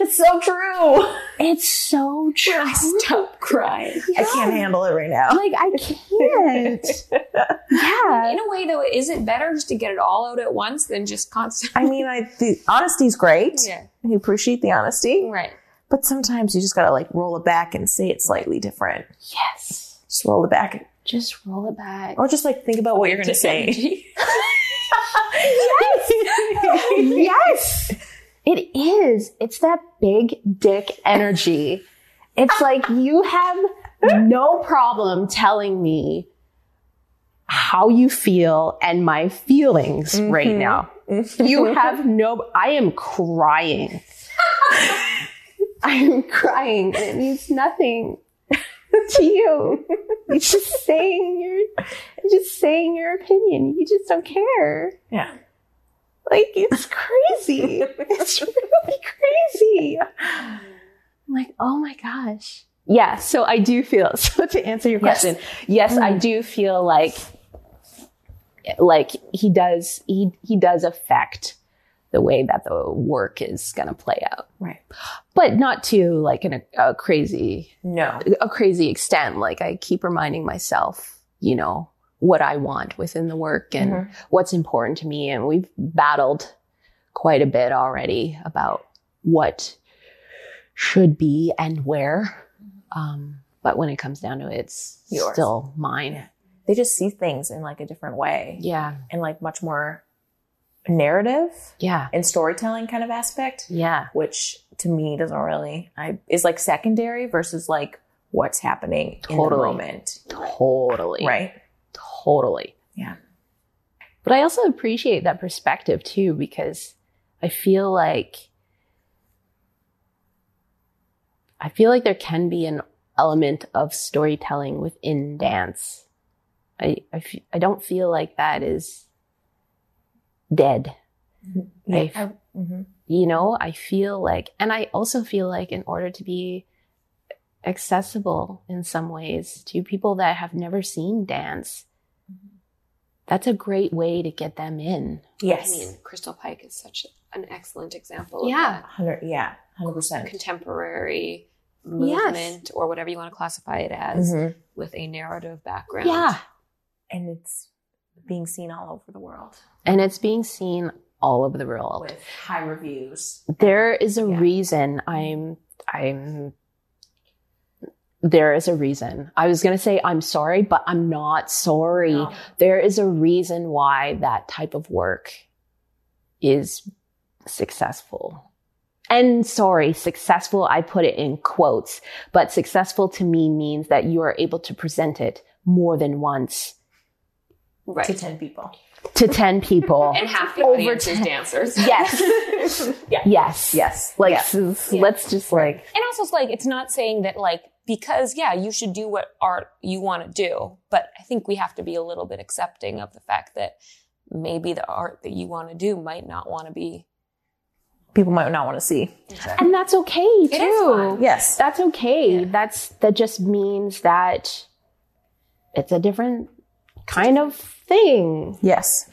It's so true. it's so true. I Stop crying. I can't handle it right now. Like, I can't. (laughs) yeah. In a way, though, is it better just to get it all out at once than just constantly? I mean, I the honesty's great. Yeah. I appreciate the honesty, Right. But sometimes you just gotta like roll it back and say it slightly different. Yes. Just roll it back, Just roll it back. or just like think about what you're gonna say. (laughs) yes. (laughs) Yes. It is. It's that big dick energy. It's like you have no problem telling me how you feel and my feelings right mm-hmm. now. Mm-hmm. You have no, I am crying. (laughs) I am crying and it means nothing to you. You're just saying your, just saying your opinion. You just don't care. Yeah. Like it's crazy. it's (laughs) really crazy. I'm like, oh my gosh. Yeah, so I do feel (laughs) so to answer your Yes. question, yes, I mm-hmm. do feel like like he does he he does affect the way that the work is going to play out. Right. But not to like in a, a crazy No. a crazy extent. Like I keep reminding myself, you know, what I want within the work and Mhm. what's important to me. And we've battled quite a bit already about what should be and where. Um, but when it comes down to it, it's Yours. still mine. They just see things in like a different way Yeah. and like much more narrative Yeah. and storytelling kind of aspect, Yeah. which to me doesn't really I is like secondary versus like what's happening in the Totally. moment. Totally. Right. Totally. Yeah. But I also appreciate that perspective too, because I feel like I feel like there can be an element of storytelling within dance. I I, f- I don't feel like that is dead. Mm-hmm. Yeah. I- I- mhm. You know, I feel like, and I also feel like in order to be accessible in some ways to people that have never seen dance, mm-hmm. that's a great way to get them in. Yes. I mean, Crystal Pite is such an excellent example of Yeah. that. Hundred yeah, hundred percent. contemporary movement or whatever you want to classify it as mm-hmm. with a narrative background. Yeah. And it's being seen all over the world And it's being seen all over the world. with high reviews. There is a Yeah. reason I'm, I'm, there is a reason. I was going to say I'm sorry, but I'm not sorry. No. There is a reason why that type of work is successful. And sorry, successful, I put it in quotes, but successful to me means that you are able to present it more than once Right. To ten people. to 10 people. (laughs) and half the Over audience is 10. dancers. (laughs) yes. (laughs) Yes. Yes. Like, Yeah. s- let's just like, And also, it's like, it's not saying that, like, because, yeah, you should do what art you want to do. But I think we have to be a little bit accepting of the fact that maybe the art that you want to do might not want to be. people might not want to see. and that's okay too. is. Yes. That's okay. That's, that just means that it's a different kind of thing. Yes.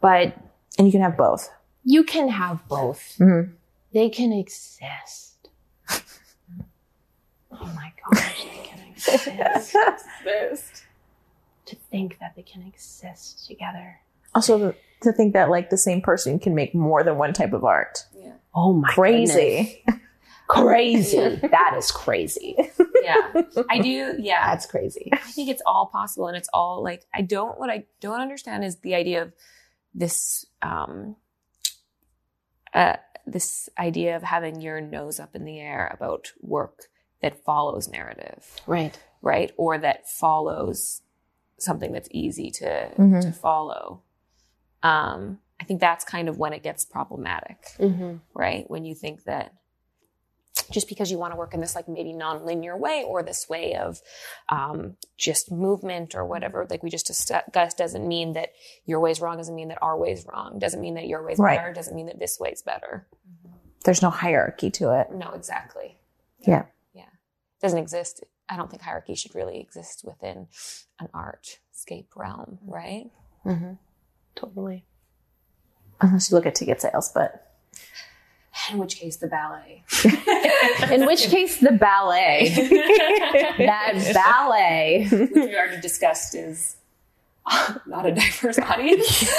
But And you can have both. you can have both. Mhm. They can exist. (laughs) oh my gosh, they can (laughs) exist. to think that they can exist together. also, to think that like the same person can make more than one type of art. Yeah. Oh my god. Crazy. Crazy. (laughs) that is crazy. Yeah. I do. Yeah. That's crazy. I think it's all possible and it's all like I don't what I don't understand is the idea of this um uh this idea of having your nose up in the air about work that follows narrative, Right. right? Or that follows something that's easy to Mhm. to follow. Um I think that's kind of when it gets problematic Mm-hmm. right? When you think that just because you want to work in this like maybe non-linear way or this way of um, just movement or whatever, like we just discussed, doesn't mean that your way's wrong. Doesn't mean that our way's wrong. Doesn't mean that your way's Right. better. Doesn't mean that this way's better. There's no hierarchy to it. No, exactly. Yeah. Yeah. It doesn't exist. I don't think hierarchy should really exist within an artscape realm, right? Mm-hmm. Totally. Unless you look at ticket sales, but In which case, the ballet. (laughs) In which case, the ballet, (laughs) that ballet, which we already discussed is not a diverse audience.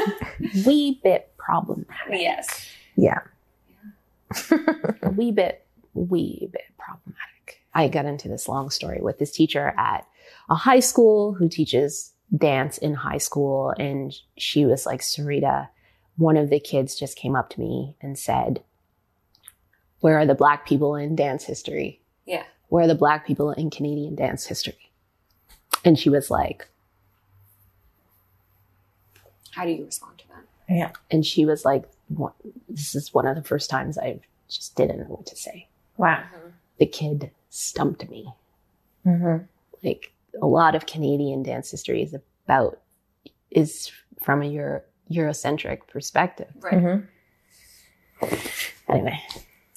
(laughs) wee bit problematic. yes. yeah. a wee bit, wee bit problematic. I got into this long story with this teacher at a high school who teaches dance in high school. And she was like, Sarita, one of the kids just came up to me and said, Where are the black people in dance history? Yeah. Where are the black people in Canadian dance history? And she was like, How do you respond to that? Yeah. And she was like, This is one of the first times I just didn't know what to say. Wow. The kid stumped me. Mm-hmm. like a lot of Canadian dance history is about is from a Euro, Eurocentric perspective. Right. Mm-hmm. Anyway,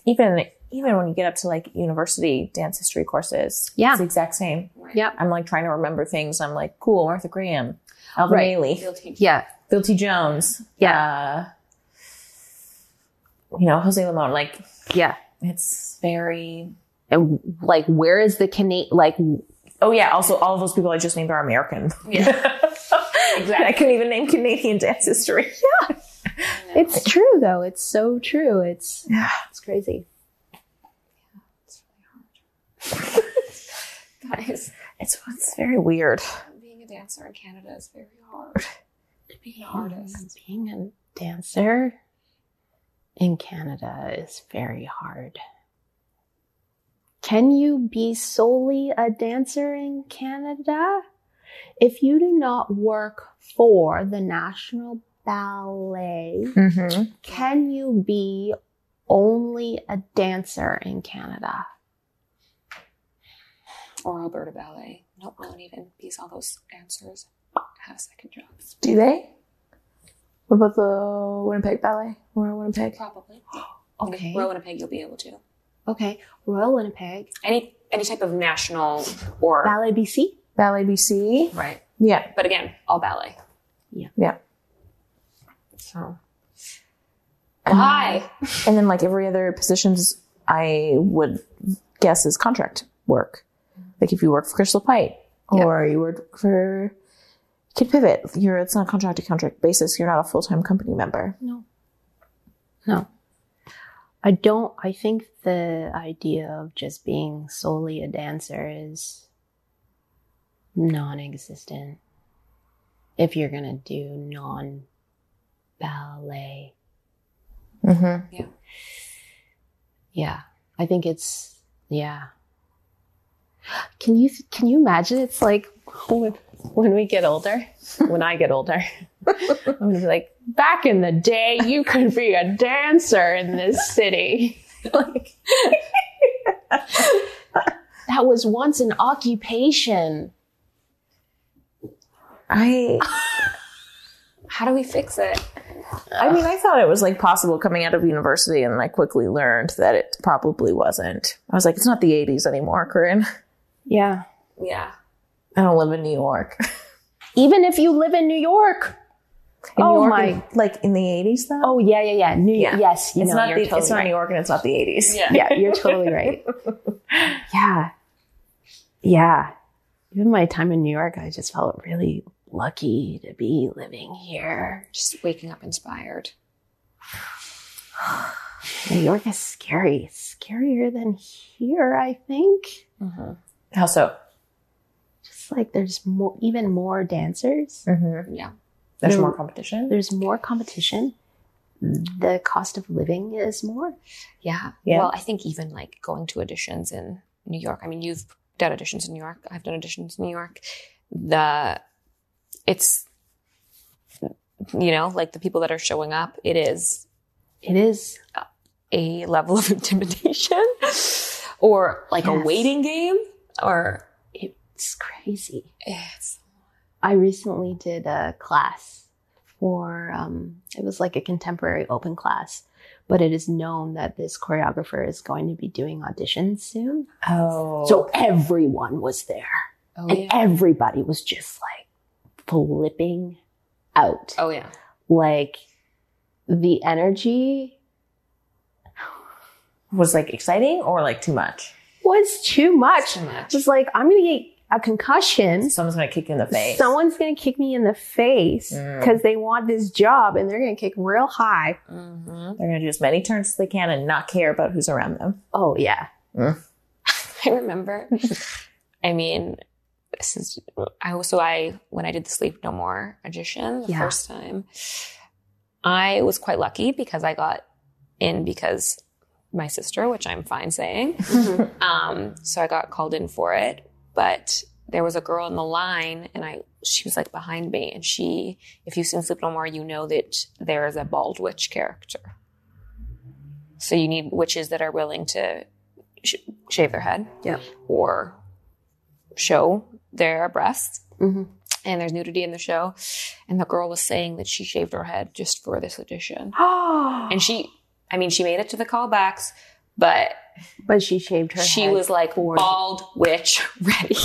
Even even when you get up to like university dance history courses, Yeah. it's the exact same. Yeah, I'm like trying to remember things. I'm like, cool, Martha Graham, Alvin Right. Ailey, Guilty. yeah, Bill T. Jones, Yeah. uh, you know, Jose Limon. Like, yeah, it's very. and like where is the Canadian? Like, Oh yeah. Also, all of those people I just named are American. Yeah. (laughs) I couldn't even name Canadian dance history. (laughs) Yeah. It's true though. It's so true. It's Yeah. it's crazy. (laughs) Guys, It's it's very weird. being a dancer in Canada is very hard. Being an artist. Being a dancer in Canada is very hard. Can you be solely a dancer in Canada? If you do not work for the National Ballet, Mm-hmm. can you be only a dancer in Canada? Or Alberta Ballet. No, won't even because all those dancers have second jobs. Do they? What about the Winnipeg Ballet? Royal Winnipeg. Probably. (gasps) Okay. Royal Winnipeg, you'll be able to. Okay. Royal Winnipeg, Any any type of national or Ballet BC. Ballet BC. right. Yeah. But again, all ballet. Yeah. Yeah. So why? And then like every other positions I would guess is contract work. Like if you work for Crystal Pite or you work for Kid Pivot, you're it's not a contract to contract basis. You're not a full time company member. No. No. I don't, I think the idea of just being solely a dancer is non existent. If you're going to do non ballet. Mm-hmm. Yeah. I think it's, yeah. Can you, can you imagine? It's like when, when we get older, (laughs) when I get older, (laughs) I'm going to be like, back in the day, you could be a dancer in this city. (laughs) like, that was once an occupation. I (laughs) How do we fix it? I mean I thought it was like possible coming out of university and I quickly learned that it probably wasn't. I was like, it's not the eighties anymore, Corinne. Yeah. Yeah. I don't live in New York. (laughs) Even if you live in New York. In oh New York, my. in- like in the eighties though? Oh yeah, yeah, yeah. New Yeah. Yes, you it's know, not you're the, totally it's not. New York and it's not the eighties. Yeah. yeah, you're totally right. (laughs) Yeah. Yeah. Even my time in New York, I just felt really lucky to be living here. Just waking up inspired. (sighs) New York is scary. Scarier than here, I think. How so? Just like there's more, even more dancers. Mm-hmm. Yeah. There's No. more competition. There's more competition. The cost of living is more. Yeah. Yeah. Well, I think even like going to auditions in New York. I mean, you've done auditions in New York. I've done auditions in New York. The it's you know, like the people that are showing up, it is It is. a level of (laughs) intimidation or like a waiting game or It's crazy. it's I recently did a class for um it was like a contemporary open class but it is known that this choreographer is going to be doing auditions soon. Oh. So everyone was there. Oh and everybody was just like flipping out. Oh yeah. Like the energy was like exciting or like too much? was too much. Too much. Was like, I'm going to get a concussion. Someone's gonna kick you in the face. Someone's going to kick me in the face Mm. because they want this job and they're going to kick real high. Mm-hmm. They're gonna do as many turns as they can and not care about who's around them. Oh, yeah. (laughs) I remember. (laughs) I mean, this is I so I when I did the Sleep No More audition the Yeah. first time, I was quite lucky because I got in because my sister, which I'm fine saying. (laughs) Um, so I got called in for it, but there was a girl in the line and I she was like behind me and she if you've seen Sleep No More, you know that there is a bald witch character. So you need witches that are willing to sh- shave their head Yep. or show their breasts. Mhm. And there's nudity in the show. And the girl was saying that she shaved her head just for this audition. (gasps) And she, I mean, she made it to the callbacks, but But she shaved her she was like for- bald witch (laughs) ready.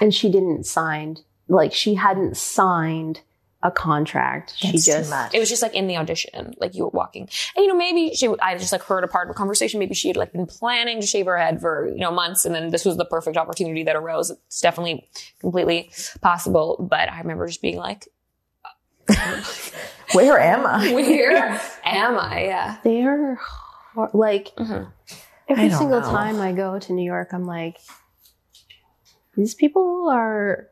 and she didn't sign, like, she hadn't signed a contract. she That's too just, much. It was just like in the audition, like you were walking. And you know, maybe she, I just like heard a part of a conversation. Maybe she had like been planning to shave her head for, you know, months. And then this was the perfect opportunity that arose. It's definitely completely possible. But I remember just being like, (laughs) Where am I? (laughs) where am I? Yeah. they're hard, like, Mhm. every single know. time I go to New York, I'm like, these people are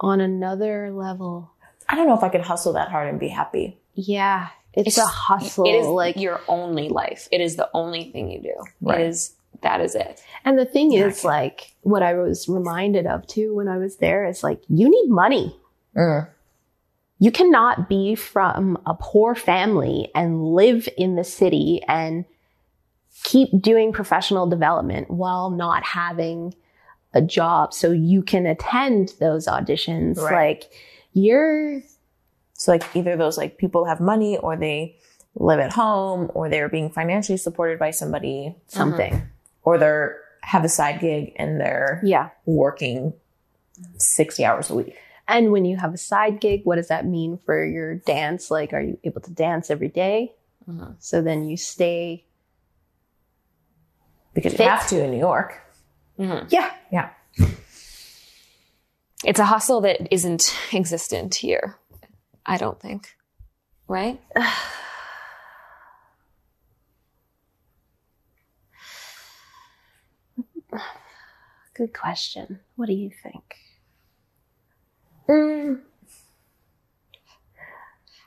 on another level. I don't know if I could hustle that hard and be happy. Yeah. It's, a hustle. It is like, like your only life. It is the only thing you do. Right. It is, that is it. and the thing Yeah, is, like, what I was reminded of too when I was there is like, you need money. Mm. You cannot be from a poor family and live in the city and keep doing professional development while not having a job so you can attend those auditions. Right. Like you're So like either those like people have money or they live at home or they're being financially supported by somebody something. or they're have a side gig and they're Yeah. working 60 hours a week. And when you have a side gig, what does that mean for your dance? Like, are you able to dance every day? Mhm. So then you stay. Because you have to in New York. Mhm. Yeah. Yeah. It's a hustle that isn't (laughs) existent here. I don't think. Right? (sighs) Good question. What do you think? Mm.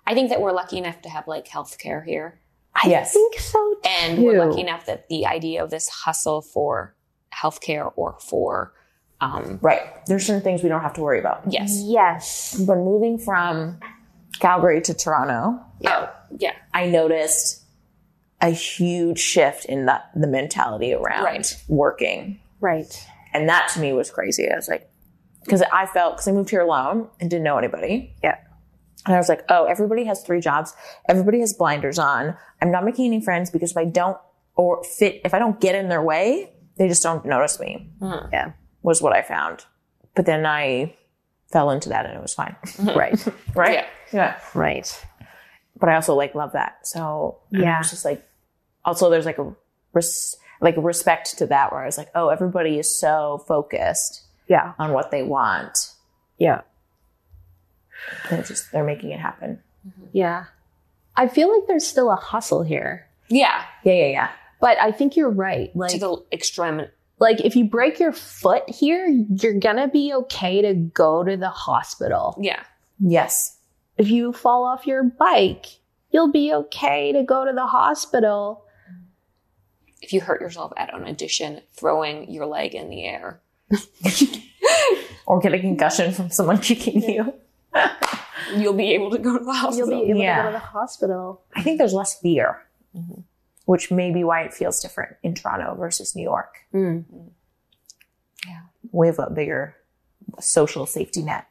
I think that we're lucky enough to have like healthcare here. I Yes. think so too. And we're lucky enough that the idea of this hustle for healthcare or for, um, Right. There's certain things we don't have to worry about. yes. Yes. But moving from Calgary to Toronto, Oh, yeah. I noticed a huge shift in the, the mentality around Right. working. Right. And that to me was crazy. I was like, because I felt, because I moved here alone and didn't know anybody. Yeah. And I was like, oh, everybody has three jobs. Everybody has blinders on. I'm not making any friends because if I don't or fit, if I don't get in their way, they just don't notice me, Yeah. Was what I found. But then I fell into that and it was fine. Mm-hmm. Right. (laughs) right? Yeah. Yeah. right. But I also like love that. So Yeah. it's just like, also there's like a, res- like respect to that where I was like, oh, everybody is so focused Yeah. on what they want. Yeah. They're just, they're making it happen. Mm-hmm. Yeah. I feel like there's still a hustle here, Yeah. Yeah, yeah, yeah. but I think you're right. Like, To the extreme. Like if you break your foot here, you're gonna be okay to go to the hospital. Yeah. Yes. If you fall off your bike, you'll be okay to go to the hospital. If you hurt yourself at an audition, throwing your leg in the air. Or get a concussion from someone kicking you. You'll be able to go to the hospital. You'll hospital. be able to go to the hospital. I think there's less fear, Mhm. Which may be why it feels different in Toronto versus New York. Mm. Yeah. We have a bigger social safety net,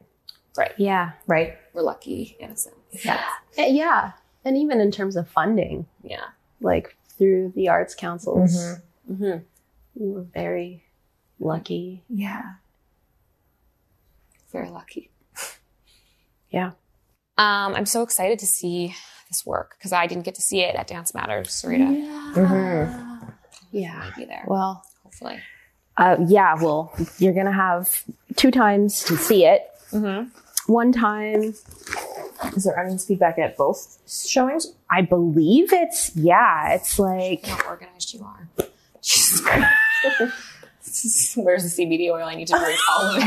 Right. Yeah. right? We're lucky in a sense. Yeah. Yeah. And even in terms of funding, Yeah. like through the arts councils, Mm-hmm. we were very lucky. Yeah. Very lucky. Yeah. Um, I'm so excited to see this work because I didn't get to see it at Dance Matters. Sarita, Mm-hmm. Yeah. be there. Well, hopefully. uh, yeah, well, you're going to have two times to see it. Mm-hmm. One time, Is there audience feedback at both showings? I believe it's, yeah, it's like, How organized you are. (laughs) (laughs) Jesus (laughs) Christ. Where's the CBD oil? I need to drink all of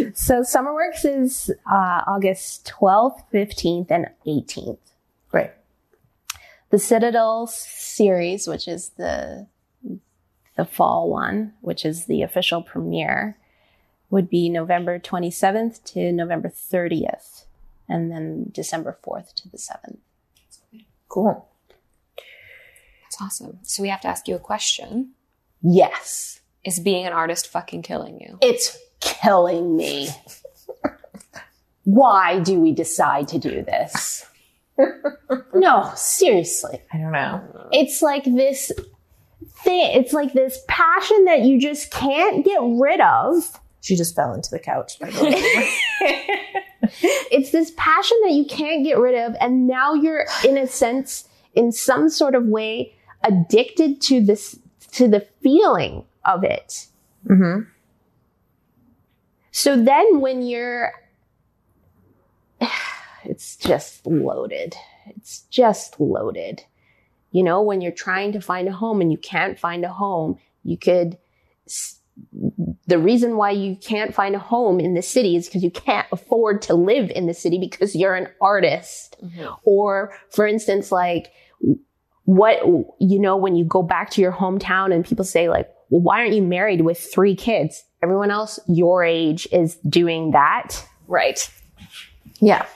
it. (laughs) so SummerWorks is uh, August 12th, 15th, and 18th. Great. The Citadel series, which is the the fall one, which is the official premiere, would be November 27th to November 30th, and then December 4th to the 7th. Cool. That's awesome. So we have to ask you a question. Yes, Is being an artist fucking killing you? it's killing me. Why do we decide to do this? (laughs) no, seriously. I don't know. it's like this thing it's like this passion that you just can't get rid of She just fell into the couch. By the way. (laughs) it's this passion that you can't get rid of and now you're in a sense in some sort of way addicted to this to the feeling of it. Mm-hmm. so then when you're (sighs) it's just loaded. It's just loaded. You know when you're trying to find a home and you can't find a home you could the reason why you can't find a home in the city is because you can't afford to live in the city because you're an artist. Or for instance like what you know when you go back to your hometown and people say like well why aren't you married with three kids everyone else your age is doing that Right. Yeah.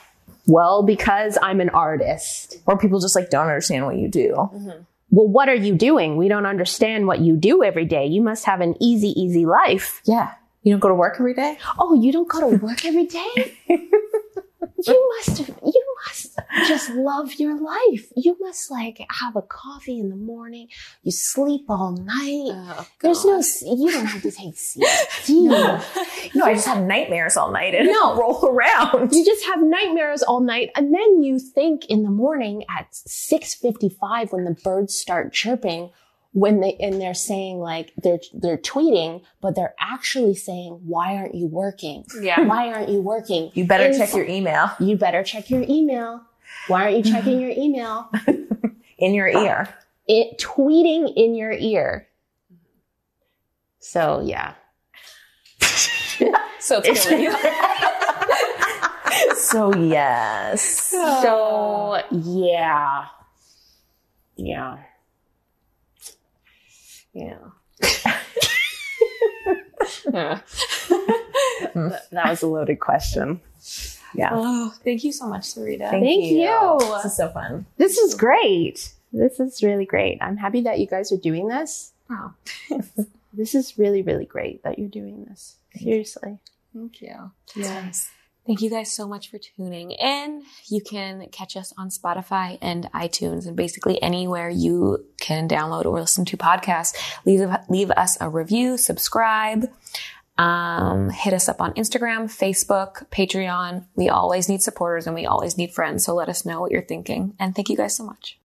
well because i'm an artist Or people just like don't understand what you do. Mm-hmm. well what are you doing we don't understand what you do every day you must have an easy easy life Yeah. You don't go to work every day? oh you don't go to work every day (laughs) you must have, you must just love your life you must like have a coffee in the morning you sleep all night Oh, There's no, you don't have to take (laughs) CBD. No, I just have nightmares all night and No. (laughs) roll around. You just have nightmares all night, and then you think in the morning at six fifty-five when the birds start chirping, when they and they're saying like they're they're tweeting, but they're actually saying, "Why aren't you working? Yeah. (laughs) Why aren't you working? You better In- check your email You better check your email. Why aren't you checking your email? (laughs) in your ear. It tweeting in your ear. So yeah, (laughs) So it's killing you. So yes. (sighs) So yeah. Yeah. Yeah. (laughs) Yeah. That was a loaded question. Yeah. Oh, thank you so much, Sarita. Thank you. This is so fun. This is great. This is really great. I'm happy that you guys are doing this. Wow. (laughs) This is really, really great that you're doing this. Seriously. Thank you. Yes. Thank you guys so much for tuning in. You can catch us on Spotify and iTunes and basically anywhere you can download or listen to podcasts. Leave, leave us a review, subscribe, um, hit us up on Instagram, Facebook, Patreon. We always need supporters and we always need friends. So let us know what you're thinking. And thank you guys so much.